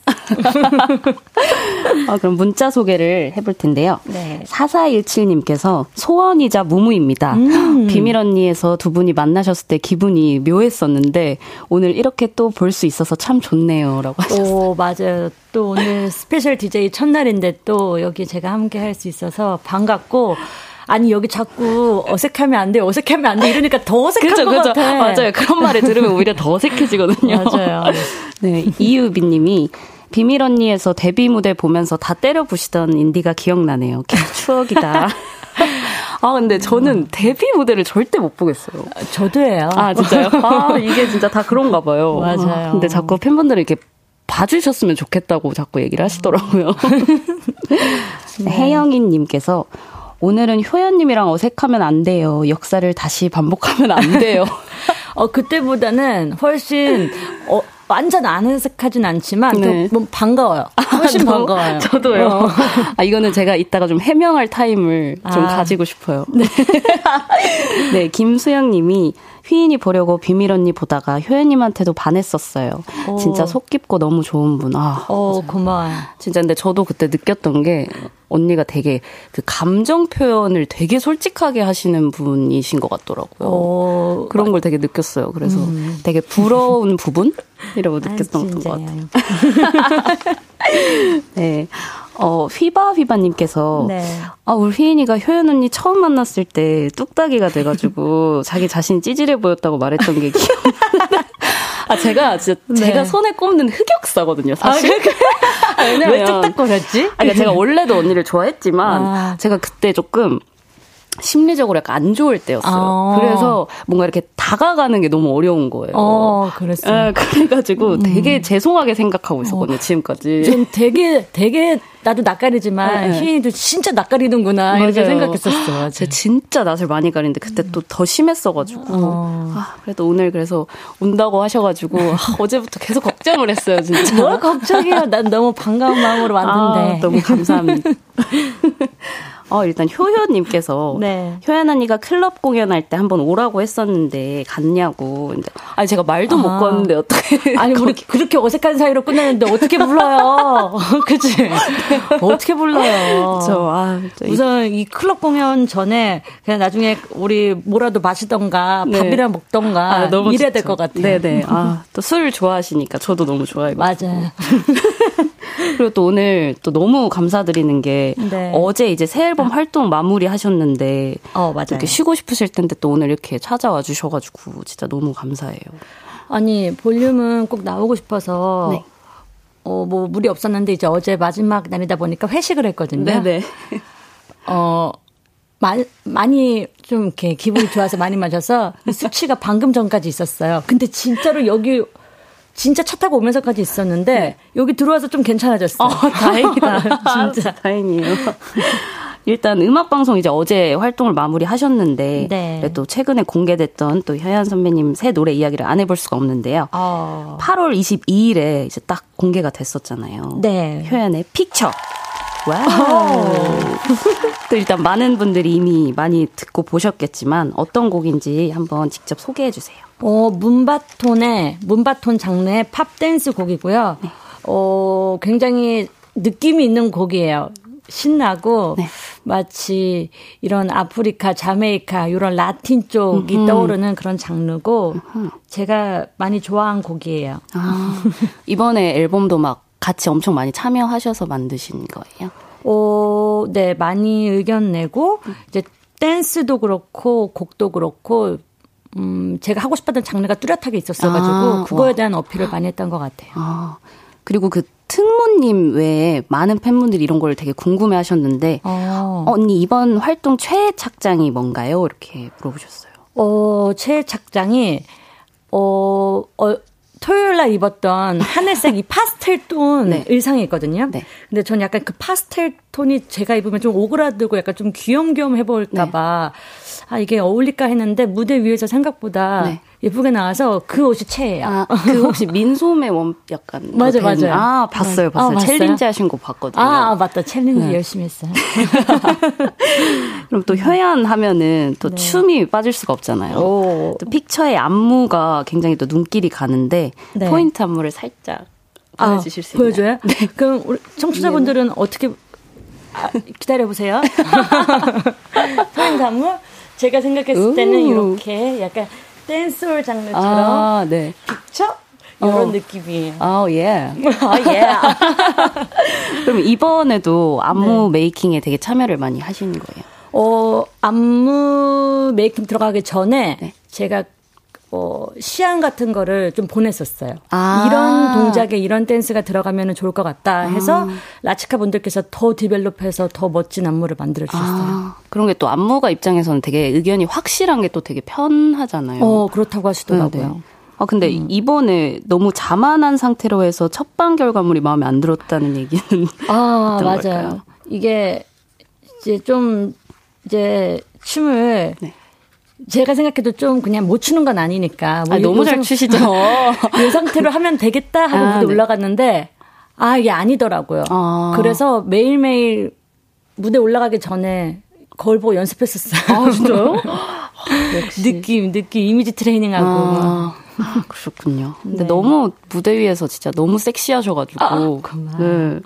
아, 그럼 문자 소개를 해볼 텐데요. 네. 4417님께서 소원이자 무무입니다. 음. 비밀 언니에서 두 분이 만나셨을 때 기분이 묘했었는데 오늘 이렇게 또 볼 수 있어서 참 좋네요. 라고 하셨어요. 오, 맞아요. 또 오늘 special DJ 첫날인데 또 여기 제가 함께 할 수 있어서 반갑고 아니 여기 자꾸 어색하면 안 돼, 어색하면 안 돼 이러니까 더 어색한 그쵸, 것 그쵸. 같아. 맞아요. 그런 말을 들으면 오히려 더 어색해지거든요. 맞아요. 네, 이유비님이 비밀 언니에서 데뷔 무대 보면서 다 때려 부시던 인디가 기억나네요. 추억이다. 아, 근데 저는 데뷔 무대를 절대 못 보겠어요. 저도예요. 아, 진짜요? 아, 이게 진짜 다 그런가 봐요. 맞아요. 아, 근데 자꾸 팬분들이 이렇게 봐주셨으면 좋겠다고 자꾸 얘기를 하시더라고요. 네. 혜영이님께서 오늘은 효연님이랑 어색하면 안 돼요. 역사를 다시 반복하면 안 돼요. 어, 그때보다는 훨씬, 어, 완전 안 어색하진 않지만, 네. 뭐 반가워요. 훨씬 아, 반가워요. 저도요. 어. 아, 이거는 제가 이따가 좀 해명할 타임을 좀 아. 가지고 싶어요. 네. 네, 김수영 님이 휘인이 보려고 비밀 언니 보다가 효연님한테도 반했었어요. 오. 진짜 속 깊고 너무 좋은 분. 아, 어, 고마워요. 진짜 근데 저도 그때 느꼈던 게 언니가 되게 그 감정 표현을 되게 솔직하게 하시는 분이신 것 같더라고요. 오. 그런 걸 되게 느꼈어요. 그래서 음. 되게 부러운 부분 이라고 느꼈던 아, 것 같아요. 네. 어, 휘바 휘바님께서 네. 아, 우리 휘인이가 효연 언니 처음 만났을 때 뚝딱이가 돼가지고 자기 자신 찌질해 보였다고 말했던 게 기억나. 아, 제가 진짜 네. 제가 손에 꼽는 흑역사거든요, 사실. 아, 왜냐면 왜 뚝딱거렸지? 아, 그러니까 제가 원래도 언니를 좋아했지만 아. 제가 그때 조금 심리적으로 약간 안 좋을 때였어요. 아. 그래서 뭔가 이렇게 다가가는 게 너무 어려운 거예요. 어, 그랬어요. 네, 그래가지고 음. 되게 죄송하게 생각하고 있었거든요, 어. 지금까지. 전 되게, 되게, 나도 낯가리지만, 네. 희인이도 진짜 낯가리는구나, 맞아요. 이렇게 생각했었어. 제가 진짜 낯을 많이 가리는데, 그때 또 더 심했어가지고. 어. 아, 그래도 오늘 그래서 온다고 하셔가지고, 아, 어제부터 계속 걱정을 했어요, 진짜. 뭘 걱정해요? 난 너무 반가운 마음으로 왔는데. 아, 너무 감사합니다. 어, 일단 효효님께서 네. 효연 언니가 클럽 공연할 때 한번 오라고 했었는데 갔냐고. 근데 아니 제가 말도 아. 못 걸었는데 어떻게? 아니 우리 그렇게 어색한 사이로 끝났는데 어떻게 불러요? 그치? 어떻게 불러요? 저 아, 우선 이 클럽 공연 전에 그냥 나중에 우리 뭐라도 마시던가 네. 밥이랑 먹던가 아, 너무 이래야 될 것 같아요. 네네. 아 또 술 좋아하시니까 저도 너무 좋아해요. 맞아요. 그리고 또 오늘 또 너무 감사드리는 게 네. 어제 이제 새 앨범 활동 마무리 하셨는데 어, 맞아요. 이렇게 쉬고 싶으실 텐데 또 오늘 이렇게 찾아와 주셔가지고 진짜 너무 감사해요. 아니 볼륨은 꼭 나오고 싶어서 네. 어, 뭐 무리 없었는데 이제 어제 마지막 날이다 보니까 회식을 했거든요. 네네. 어, 마, 많이 좀 이렇게 기분이 좋아서 많이 마셔서 수치가 방금 전까지 있었어요. 근데 진짜로 여기 진짜 차 타고 오면서까지 있었는데 네. 여기 들어와서 좀 괜찮아졌어요. 어, 다행이다. 진짜 다행이에요. 일단 음악 방송 이제 어제 활동을 마무리하셨는데 네. 또 최근에 공개됐던 또 현현 선배님 새 노래 이야기를 안 해볼 수가 없는데요. 어. 8월 22일에 이제 딱 공개가 됐었잖아요. 네. 효연의 픽처. 또 일단 많은 분들이 이미 많이 듣고 보셨겠지만 어떤 곡인지 한번 직접 소개해 주세요. 어, 문바톤의, 문바톤 장르의 팝 댄스 곡이고요. 네. 어, 굉장히 느낌이 있는 곡이에요. 신나고, 네. 마치 이런 아프리카, 자메이카, 이런 라틴 쪽이 음흠. 떠오르는 그런 장르고, 음흠. 제가 많이 좋아한 곡이에요. 아, 이번에 앨범도 막 같이 엄청 많이 참여하셔서 만드신 거예요? 어, 네, 많이 의견 내고, 이제 댄스도 그렇고, 곡도 그렇고, 음, 제가 하고 싶었던 장르가 뚜렷하게 있었어가지고 아, 그거에 와. 대한 어필을 많이 했던 것 같아요. 아, 그리고 그 특무님 외에 많은 팬분들이 이런 걸 되게 궁금해 하셨는데, 어. 언니 이번 활동 최애 착장이 뭔가요? 이렇게 물어보셨어요. 어, 최애 착장이, 어, 어, 토요일 날 입었던 하늘색 이 파스텔 톤 네. 의상이 있거든요. 네. 근데 전 약간 그 파스텔 톤이 제가 입으면 좀 오그라들고 약간 좀 귀염귀염 해볼까봐 네. 아, 이게 어울릴까 했는데 무대 위에서 생각보다 네. 예쁘게 나와서 그 옷이 최애예요. 아, 그 혹시 민소매 원 약간 맞아 맞아요. 아 봤어요 봤어요. 아, challenge 하신 거 봤거든요. 아, 아 맞다 challenge 네. 열심히 했어요. 그럼 또 효연 하면은 또 네. 춤이 빠질 수가 없잖아요. 오. 또 픽처의 안무가 굉장히 또 눈길이 가는데 네. 포인트 안무를 살짝 아, 보여주실 아, 수 있나요? 보여줘요? 네. 그럼 우리 청취자분들은 어떻게 아, 기다려 보세요. 포인트 안무? 제가 생각했을 때는 이렇게 약간 댄스홀 장르처럼 아, 네. 이런 어. 느낌이에요. 아, 예. 아, 예. 그럼 이번에도 안무 네. 메이킹에 되게 참여를 많이 하시는 거예요? 어, 안무 메이킹 들어가기 전에 네. 제가 어, 시안 같은 거를 좀 보냈었어요. 아. 이런 동작에 이런 댄스가 들어가면 좋을 것 같다 해서 아. 라치카 분들께서 더 디벨롭해서 더 멋진 안무를 만들어 주셨어요. 아. 그런 게 또 안무가 입장에서는 되게 의견이 확실한 게 또 되게 편하잖아요. 어, 그렇다고 하시더라고요. 네, 네. 아, 근데 음. 이번에 너무 자만한 상태로 해서 첫방 결과물이 마음에 안 들었다는 얘기는. 아, 맞아요. 걸까요? 이게 이제 좀 이제 춤을 네. 제가 생각해도 좀 그냥 못 추는 건 아니니까. 뭐 아, 너무 잘 추시죠. 이 상태로 하면 되겠다 하고 아, 무대 네. 올라갔는데 아 이게 아니더라고요. 아. 그래서 매일매일 무대 올라가기 전에 거울 보고 연습했었어요. 아 진짜요? 느낌, 느낌, 이미지 트레이닝하고. 아, 그렇군요. 근데 네. 너무 무대 위에서 진짜 너무 섹시하셔가지고. 아, 네.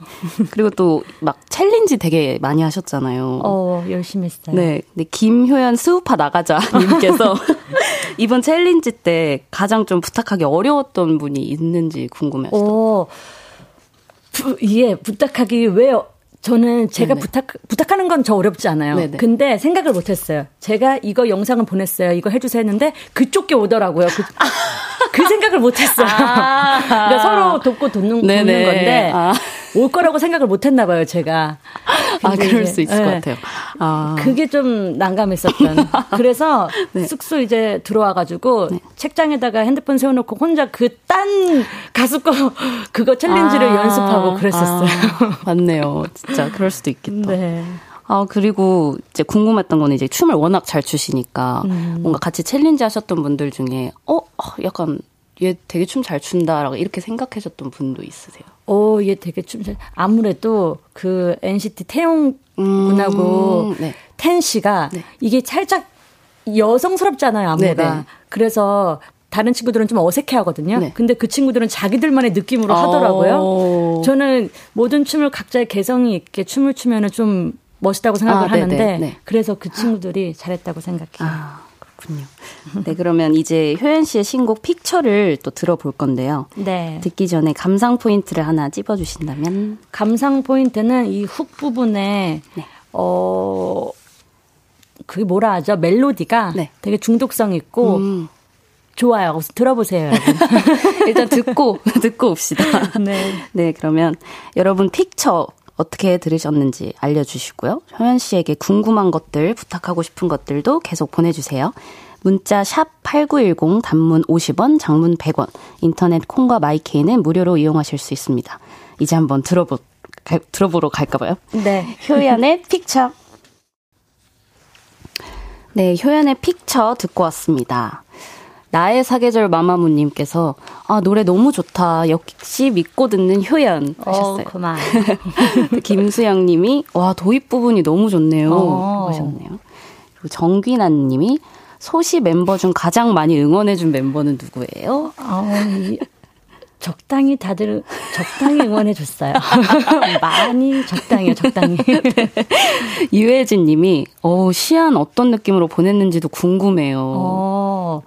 그리고 또 막 challenge 되게 많이 하셨잖아요. 어, 열심히 했어요. 네. 근데 김효연 스우파 나가자 님께서 이번 challenge 때 가장 좀 부탁하기 어려웠던 분이 있는지 궁금해요. 어, 예, 부탁하기 왜 저는 제가 네네. 부탁 부탁하는 건 저 어렵지 않아요. 네네. 근데 생각을 못 했어요. 제가 이거 영상을 보냈어요. 이거 해 주세요 했는데 그쪽 게 오더라고요. 그, 그 생각을 못 했어요. 아~ 그러니까 서로 돕고 돕는, 돕는 건데 아. 올 거라고 생각을 못 했나 봐요, 제가. 아, 그럴 수 있을 네. 것 같아요. 아. 그게 좀 난감했었던. 그래서 네. 숙소 이제 들어와가지고 네. 책장에다가 핸드폰 세워놓고 혼자 그 딴 가수 거 그거 challenge를 아. 연습하고 그랬었어요. 아. 맞네요. 진짜 그럴 수도 있겠다. 네. 아, 그리고 이제 궁금했던 거는 이제 춤을 워낙 잘 추시니까 음. 뭔가 같이 challenge 하셨던 분들 중에 어, 어 약간 얘 되게 춤 잘 춘다라고 이렇게 생각하셨던 분도 있으세요? 오, 어, 얘 되게 춤 잘. 아무래도 그 NCT 태용 군하고 음, 네. 텐 씨가 네. 이게 살짝 여성스럽잖아요, 안무가. 네네. 그래서 다른 친구들은 좀 어색해 하거든요. 네. 근데 그 친구들은 자기들만의 느낌으로 하더라고요. 오. 어. 저는 모든 춤을 각자의 개성이 있게 춤을 추면은 좀 멋있다고 생각을 아, 하는데 네. 그래서 그 친구들이 잘했다고 생각해요. 아. 그렇군요. 네, 그러면 이제 효연 씨의 신곡 픽처를 또 들어볼 건데요. 네. 듣기 전에 감상 포인트를 하나 찝어 주신다면? 감상 포인트는 이 훅 부분에, 네. 어, 그게 뭐라 하죠? 멜로디가 네. 되게 중독성 있고, 음. 좋아요. 들어보세요, 여러분. 일단 듣고, 듣고 옵시다. 네. 네, 그러면 여러분 픽처 어떻게 들으셨는지 알려주시고요. 효연 씨에게 궁금한 것들, 부탁하고 싶은 것들도 계속 보내주세요. 문자 샵 8910 단문 50원, 장문 100원, 인터넷 콩과 마이케이는 무료로 이용하실 수 있습니다. 이제 한번 들어보, 가, 들어보러 갈까봐요. 네. 효연의 픽처. 네, 효연의 픽처 듣고 왔습니다. 나의 사계절 마마무님께서 아 노래 너무 좋다 역시 믿고 듣는 효연 어, 하셨어요. 어, 그만. 김수영님이 와 도입 부분이 너무 좋네요 어. 하셨네요. 그리고 정귀나님이 소시 멤버 중 가장 많이 응원해준 멤버는 누구예요? 어, 적당히 다들 적당히 응원해 줬어요. 많이 적당히요, 적당히. 네. 유혜진 님이 어, 시안 어떤 느낌으로 보냈는지도 궁금해요. 어,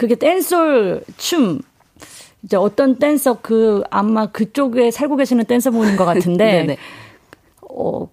그게 댄솔 춤 이제 어떤 댄서 그 아마 그쪽에 살고 계시는 댄서분인 것 같은데 어.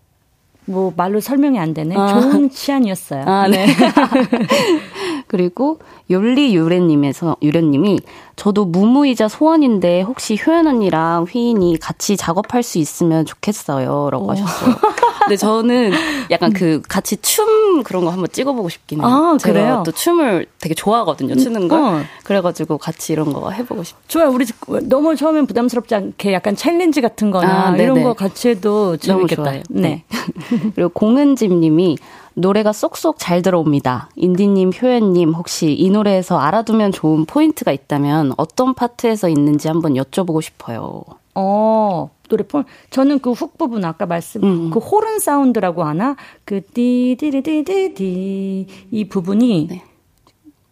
뭐 말로 설명이 안 되네. 아. 좋은 치안이었어요. 아, 네. 그리고 욜리 유래님에서 유래님이 저도 무무이자 소원인데 혹시 효연 언니랑 휘인이 같이 작업할 수 있으면 좋겠어요 라고 하셨어요. 근데 저는 약간 그 같이 춤 그런 거 한번 찍어보고 싶긴 해요. 아, 그래요? 또 춤을 되게 좋아하거든요, 추는 걸. 어. 그래가지고 같이 이런 거 해보고 싶어요. 좋아요. 우리 너무 처음엔 부담스럽지 않게 약간 챌린지 같은 거나 아, 이런 거 같이 해도 재밌겠다. 네. 네. 그리고 공은집 님이 노래가 쏙쏙 잘 들어옵니다. 인디님, 효연님, 혹시 이 노래에서 알아두면 좋은 포인트가 있다면 어떤 파트에서 있는지 한번 여쭤보고 싶어요. 어, 노래 폴 저는 그 훅 부분 아까 말씀 음. 그 호른 사운드라고 하나 그 띠디리디디디 이 부분이 네.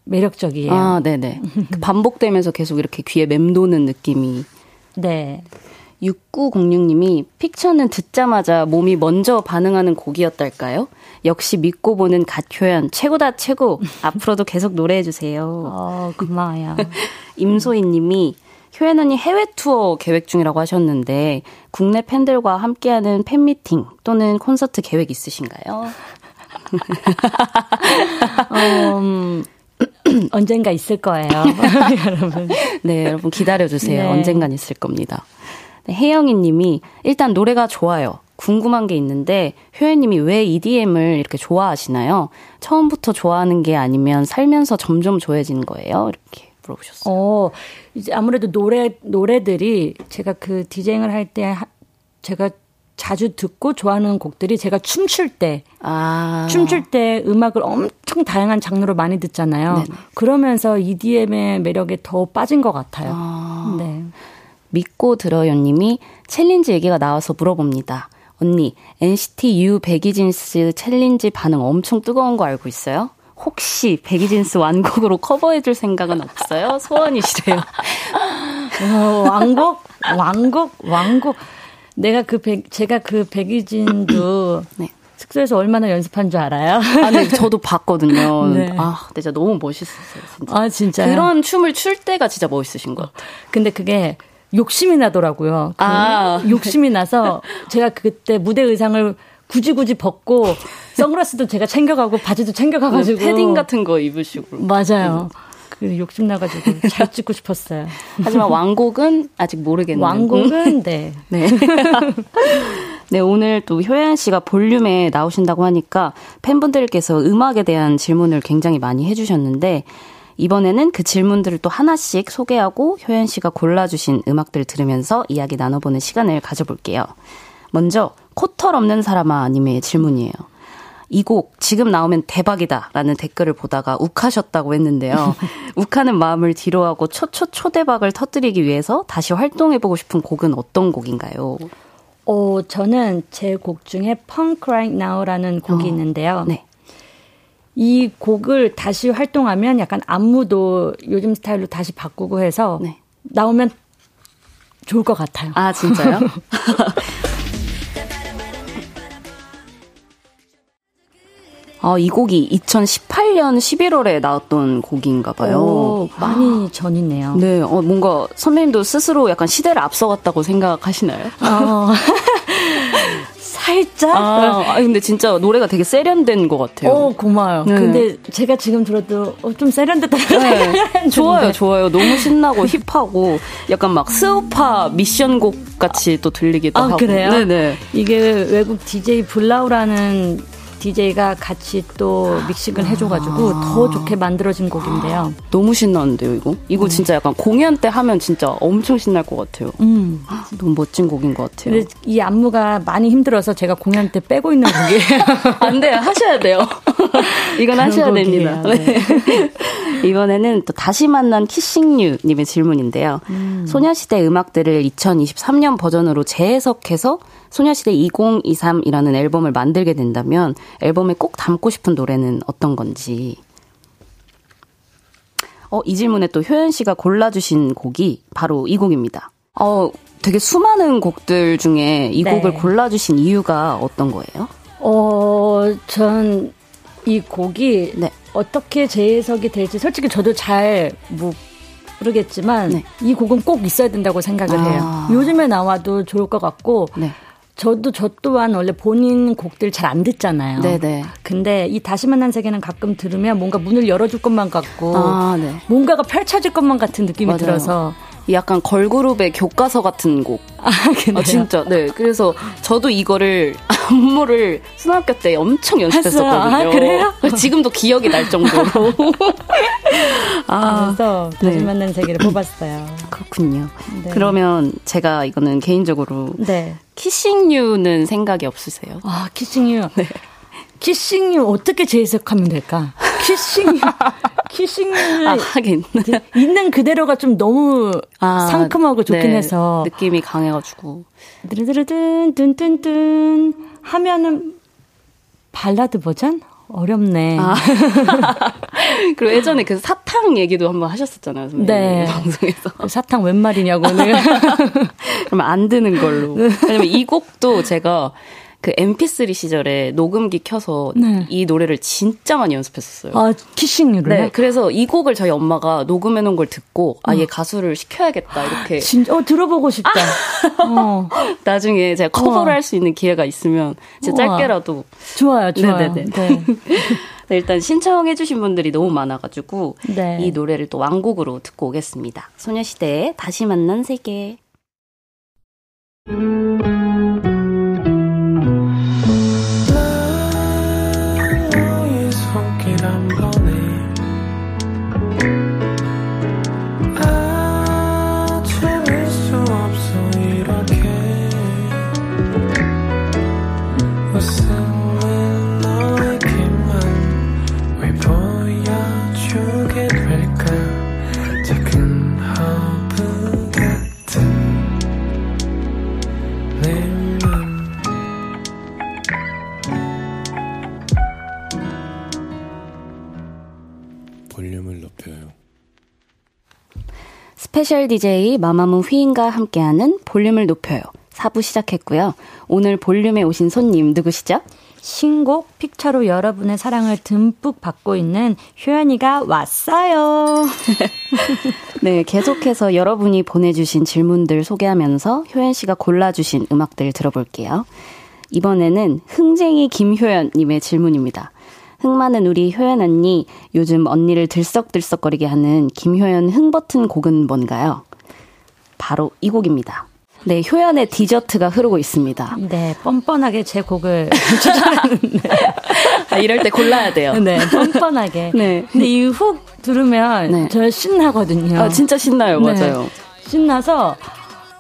매력적이에요. 아, 네네. 그 반복되면서 계속 이렇게 귀에 맴도는 느낌이. 네. 6906님이 Picture는 듣자마자 몸이 먼저 반응하는 곡이었달까요? 역시 믿고 보는 갓효연 최고다 최고. 앞으로도 계속 노래해 주세요. 어, 고마워요. 임소희 님이 효연 언니 해외 투어 계획 중이라고 하셨는데 국내 팬들과 함께하는 팬미팅 또는 콘서트 계획 있으신가요? 음, 언젠가 있을 거예요, 여러분. 네, 여러분 기다려 주세요. 네. 언젠간 있을 겁니다. 네, 혜영이 님이 일단 노래가 좋아요. 궁금한 게 있는데 효연님이 왜 EDM을 이렇게 좋아하시나요? 처음부터 좋아하는 게 아니면 살면서 점점 좋아지는 거예요? 이렇게 물어보셨어요. 어, 이제 아무래도 노래 노래들이 제가 그 디제잉을 할 때 제가 자주 듣고 좋아하는 곡들이 제가 춤출 때 아. 춤출 때 음악을 엄청 다양한 장르로 많이 듣잖아요. 네네. 그러면서 EDM의 매력에 더 빠진 것 같아요. 아. 네. 믿고 들어요님이 챌린지 얘기가 나와서 물어봅니다. 언니, NCT U Baggy Jeans 챌린지 반응 엄청 뜨거운 거 알고 있어요? 혹시 Baggy Jeans 완곡으로 커버해줄 생각은 없어요? 소원이시래요. 어, 완곡? 완곡? 완곡? 내가 그 백, 제가 그 Baggy Jeans도 네. 숙소에서 얼마나 연습한 줄 알아요? 아, 네, 저도 봤거든요. 네. 아, 진짜 너무 멋있었어요, 진짜. 아, 진짜. 그런 춤을 출 때가 진짜 멋있으신 것 같아요. 근데 그게 욕심이 나더라고요. 그 아. 욕심이 나서 제가 그때 무대 의상을 굳이 굳이 벗고 선글라스도 제가 챙겨가고 바지도 챙겨가가지고 패딩 같은 거 입으시고 맞아요. 그 욕심 나가지고 잘 찍고 싶었어요. 하지만 왕곡은 아직 모르겠네요. 왕곡은 네. 네. 네, 오늘 또 효연 씨가 볼륨에 나오신다고 하니까 팬분들께서 음악에 대한 질문을 굉장히 많이 해주셨는데 이번에는 그 질문들을 또 하나씩 소개하고 효연 씨가 골라주신 음악들 들으면서 이야기 나눠보는 시간을 가져볼게요. 먼저 코털 없는 사람아 님의 질문이에요. 이 곡 지금 나오면 대박이다 라는 댓글을 보다가 욱하셨다고 했는데요. 욱하는 마음을 뒤로하고 초초 초대박을 터뜨리기 위해서 다시 활동해보고 싶은 곡은 어떤 곡인가요? 어, 저는 제 곡 중에 Punk Right Now라는 곡이 어, 있는데요. 네. 이 곡을 다시 활동하면 약간 안무도 요즘 스타일로 다시 바꾸고 해서 네. 나오면 좋을 것 같아요. 아, 진짜요? 아, 이 곡이 2018년 11월에 나왔던 곡인가 봐요. 오, 많이 전이네요. 네, 어, 뭔가 선배님도 스스로 약간 시대를 앞서갔다고 생각하시나요? 어. 살짝? 아, 근데 진짜 노래가 되게 세련된 것 같아요. 어, 고마워요. 네. 근데 제가 지금 들어도 어, 좀 세련됐다고 네. 좋아요, 좋아요. 너무 신나고 힙하고 약간 막 스우파 미션곡 같이 또 들리기도 아, 하고. 그래요? 네네. 이게 외국 DJ 블라우라는 DJ가 같이 또 믹싱을 해줘가지고 아. 더 좋게 만들어진 곡인데요. 너무 신나는데요, 이거? 이거 음. 진짜 약간 공연 때 하면 진짜 엄청 신날 것 같아요. 음. 너무 멋진 곡인 것 같아요. 근데 이 안무가 많이 힘들어서 제가 공연 때 빼고 있는 곡이에요. 안 돼요, 하셔야 돼요. 이건 하셔야 됩니다. 네. 이번에는 또 다시 만난 키싱유님의 질문인데요. 음. 소녀시대 음악들을 2023년 버전으로 재해석해서 소녀시대 2023이라는 앨범을 만들게 된다면 앨범에 꼭 담고 싶은 노래는 어떤 건지. 어, 이 질문에 또 효연 씨가 골라주신 곡이 바로 이 곡입니다. 어, 되게 수많은 곡들 중에 이 네. 곡을 골라주신 이유가 어떤 거예요? 어, 전 이 곡이 네. 어떻게 재해석이 될지 솔직히 저도 잘 뭐, 모르겠지만 네. 이 곡은 꼭 있어야 된다고 생각을 아. 해요. 요즘에 나와도 좋을 것 같고 네. 저도 저 또한 원래 본인 곡들 잘 안 듣잖아요. 네네. 근데 이 다시 만난 세계는 가끔 들으면 뭔가 문을 열어줄 것만 같고 아, 네. 뭔가가 펼쳐질 것만 같은 느낌이 맞아요. 들어서 약간 걸그룹의 교과서 같은 곡. 아, 아, 진짜. 네. 그래서 저도 이거를 안무를 수학교 때 엄청 연습했었거든요. 아, 그래요? 지금도 기억이 날 정도로. 아, 그래서 다시 네. 만난 세계를 뽑았어요. 그렇군요. 네. 그러면 제가 이거는 개인적으로 네. 키싱유는 생각이 없으세요? 아, 키싱유. 네. 키싱유 어떻게 재해석하면 될까? 키싱유. 키싱유. 아, 하긴. 있는 그대로가 좀 너무 아, 상큼하고 좋긴 네, 해서. 느낌이 강해가지고. 드르드르든, 뚠뚠뚠 하면은 발라드 버전? 어렵네. 아. 그리고 예전에 그 사탕 얘기도 한번 하셨었잖아요. 네. 방송에서. 그 사탕 웬 말이냐고는. 그러면 안 드는 걸로. 왜냐면 이 곡도 제가 그 MP3 시절에 녹음기 켜서 네. 이 노래를 진짜 많이 연습했었어요. 아, 키싱유를? 네. 그래서 이 곡을 저희 엄마가 녹음해 놓은 걸 듣고 아, 얘 어. 가수를 시켜야겠다. 이렇게. 진짜, 어, 들어보고 싶다. 어. 나중에 제가 커버를 할 수 있는 기회가 있으면 진짜 짧게라도. 좋아요, 좋아요. 네네네. 네. 네, 일단 신청해주신 분들이 너무 많아가지고 네. 이 노래를 또 왕곡으로 듣고 오겠습니다. 소녀시대의 다시 만난 세계. 스페셜 DJ 마마무 휘인과 함께하는 볼륨을 높여요. 4부 시작했고요. 오늘 볼륨에 오신 손님 누구시죠? 신곡 Picture로 여러분의 사랑을 듬뿍 받고 있는 효연이가 왔어요. 네, 계속해서 여러분이 보내주신 질문들 소개하면서 효연 씨가 골라주신 음악들 들어볼게요. 이번에는 흥쟁이 김효연님의 질문입니다. 흥 많은 우리 효연 언니, 요즘 언니를 들썩들썩거리게 하는 김효연 흥 버튼 곡은 뭔가요? 바로 이 곡입니다. 네, 효연의 디저트가 흐르고 있습니다. 네, 뻔뻔하게 제 곡을 추천하는데. 아, 이럴 때 골라야 돼요. 네, 뻔뻔하게. 네. 근데 이 훅 들으면 네. 저 신나거든요. 아, 진짜 신나요. 네. 맞아요. 신나서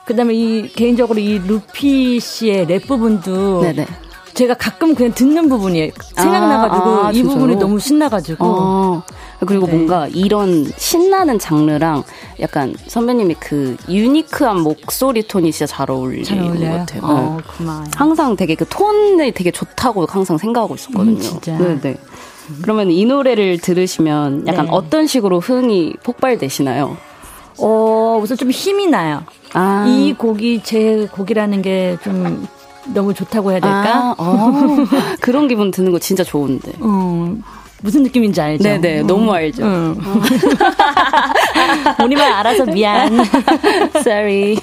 그다음에 이 개인적으로 이 루피 씨의 랩 부분도 네네. 제가 가끔 그냥 듣는 부분이에요. 생각나가지고 아, 아, 이 부분이 너무 신나가지고. 어. 그리고 네. 뭔가 이런 신나는 장르랑 약간 선배님이 그 유니크한 목소리 톤이 진짜 잘 어울리는 것 같아요. 어, 네. 항상 되게 그 톤이 되게 좋다고 항상 생각하고 있었거든요. 음, 진짜. 네네. 네. 그러면 이 노래를 들으시면 약간 네. 어떤 식으로 흥이 폭발되시나요? 어, 우선 좀 힘이 나요. 아. 이 곡이 제 곡이라는 게 좀 너무 좋다고 해야 될까? 아, 어. 그런 기분 드는 거 진짜 좋은데. 어, 무슨 느낌인지 알죠? 네네, 어. 너무 알죠. 응. 우리만 알아서 미안. Sorry.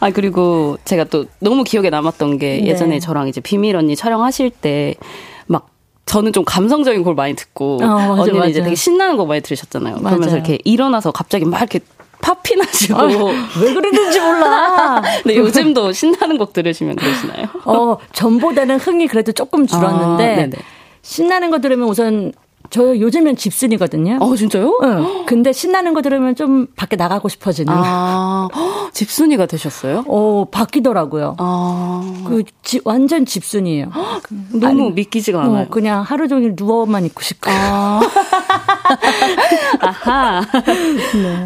아, 그리고 제가 또 너무 기억에 남았던 게 네. 예전에 저랑 이제 비밀 언니 촬영하실 때막 저는 좀 감성적인 걸 많이 듣고 어, 맞아, 언니는 맞아. 이제 되게 신나는 거 많이 들으셨잖아요. 맞아요. 그러면서 이렇게 일어나서 갑자기 막 이렇게 파피 나시고 아, 왜 그러는지 몰라. 네, 요즘도 신나는 곡 들으시면 그러시나요? 어, 전보다는 흥이 그래도 조금 줄었는데 아, 신나는 거 들으면 우선 저 요즘엔 집순이거든요. 어, 진짜요? 응. 근데 신나는 거 들으면 좀 밖에 나가고 싶어지는. 아, 집순이가 되셨어요? 어, 바뀌더라고요. 아. 그, 지, 완전 집순이에요. 너무 아니, 믿기지가 어, 않아요. 어, 그냥 하루 종일 누워만 있고 싶고. 아. 아하.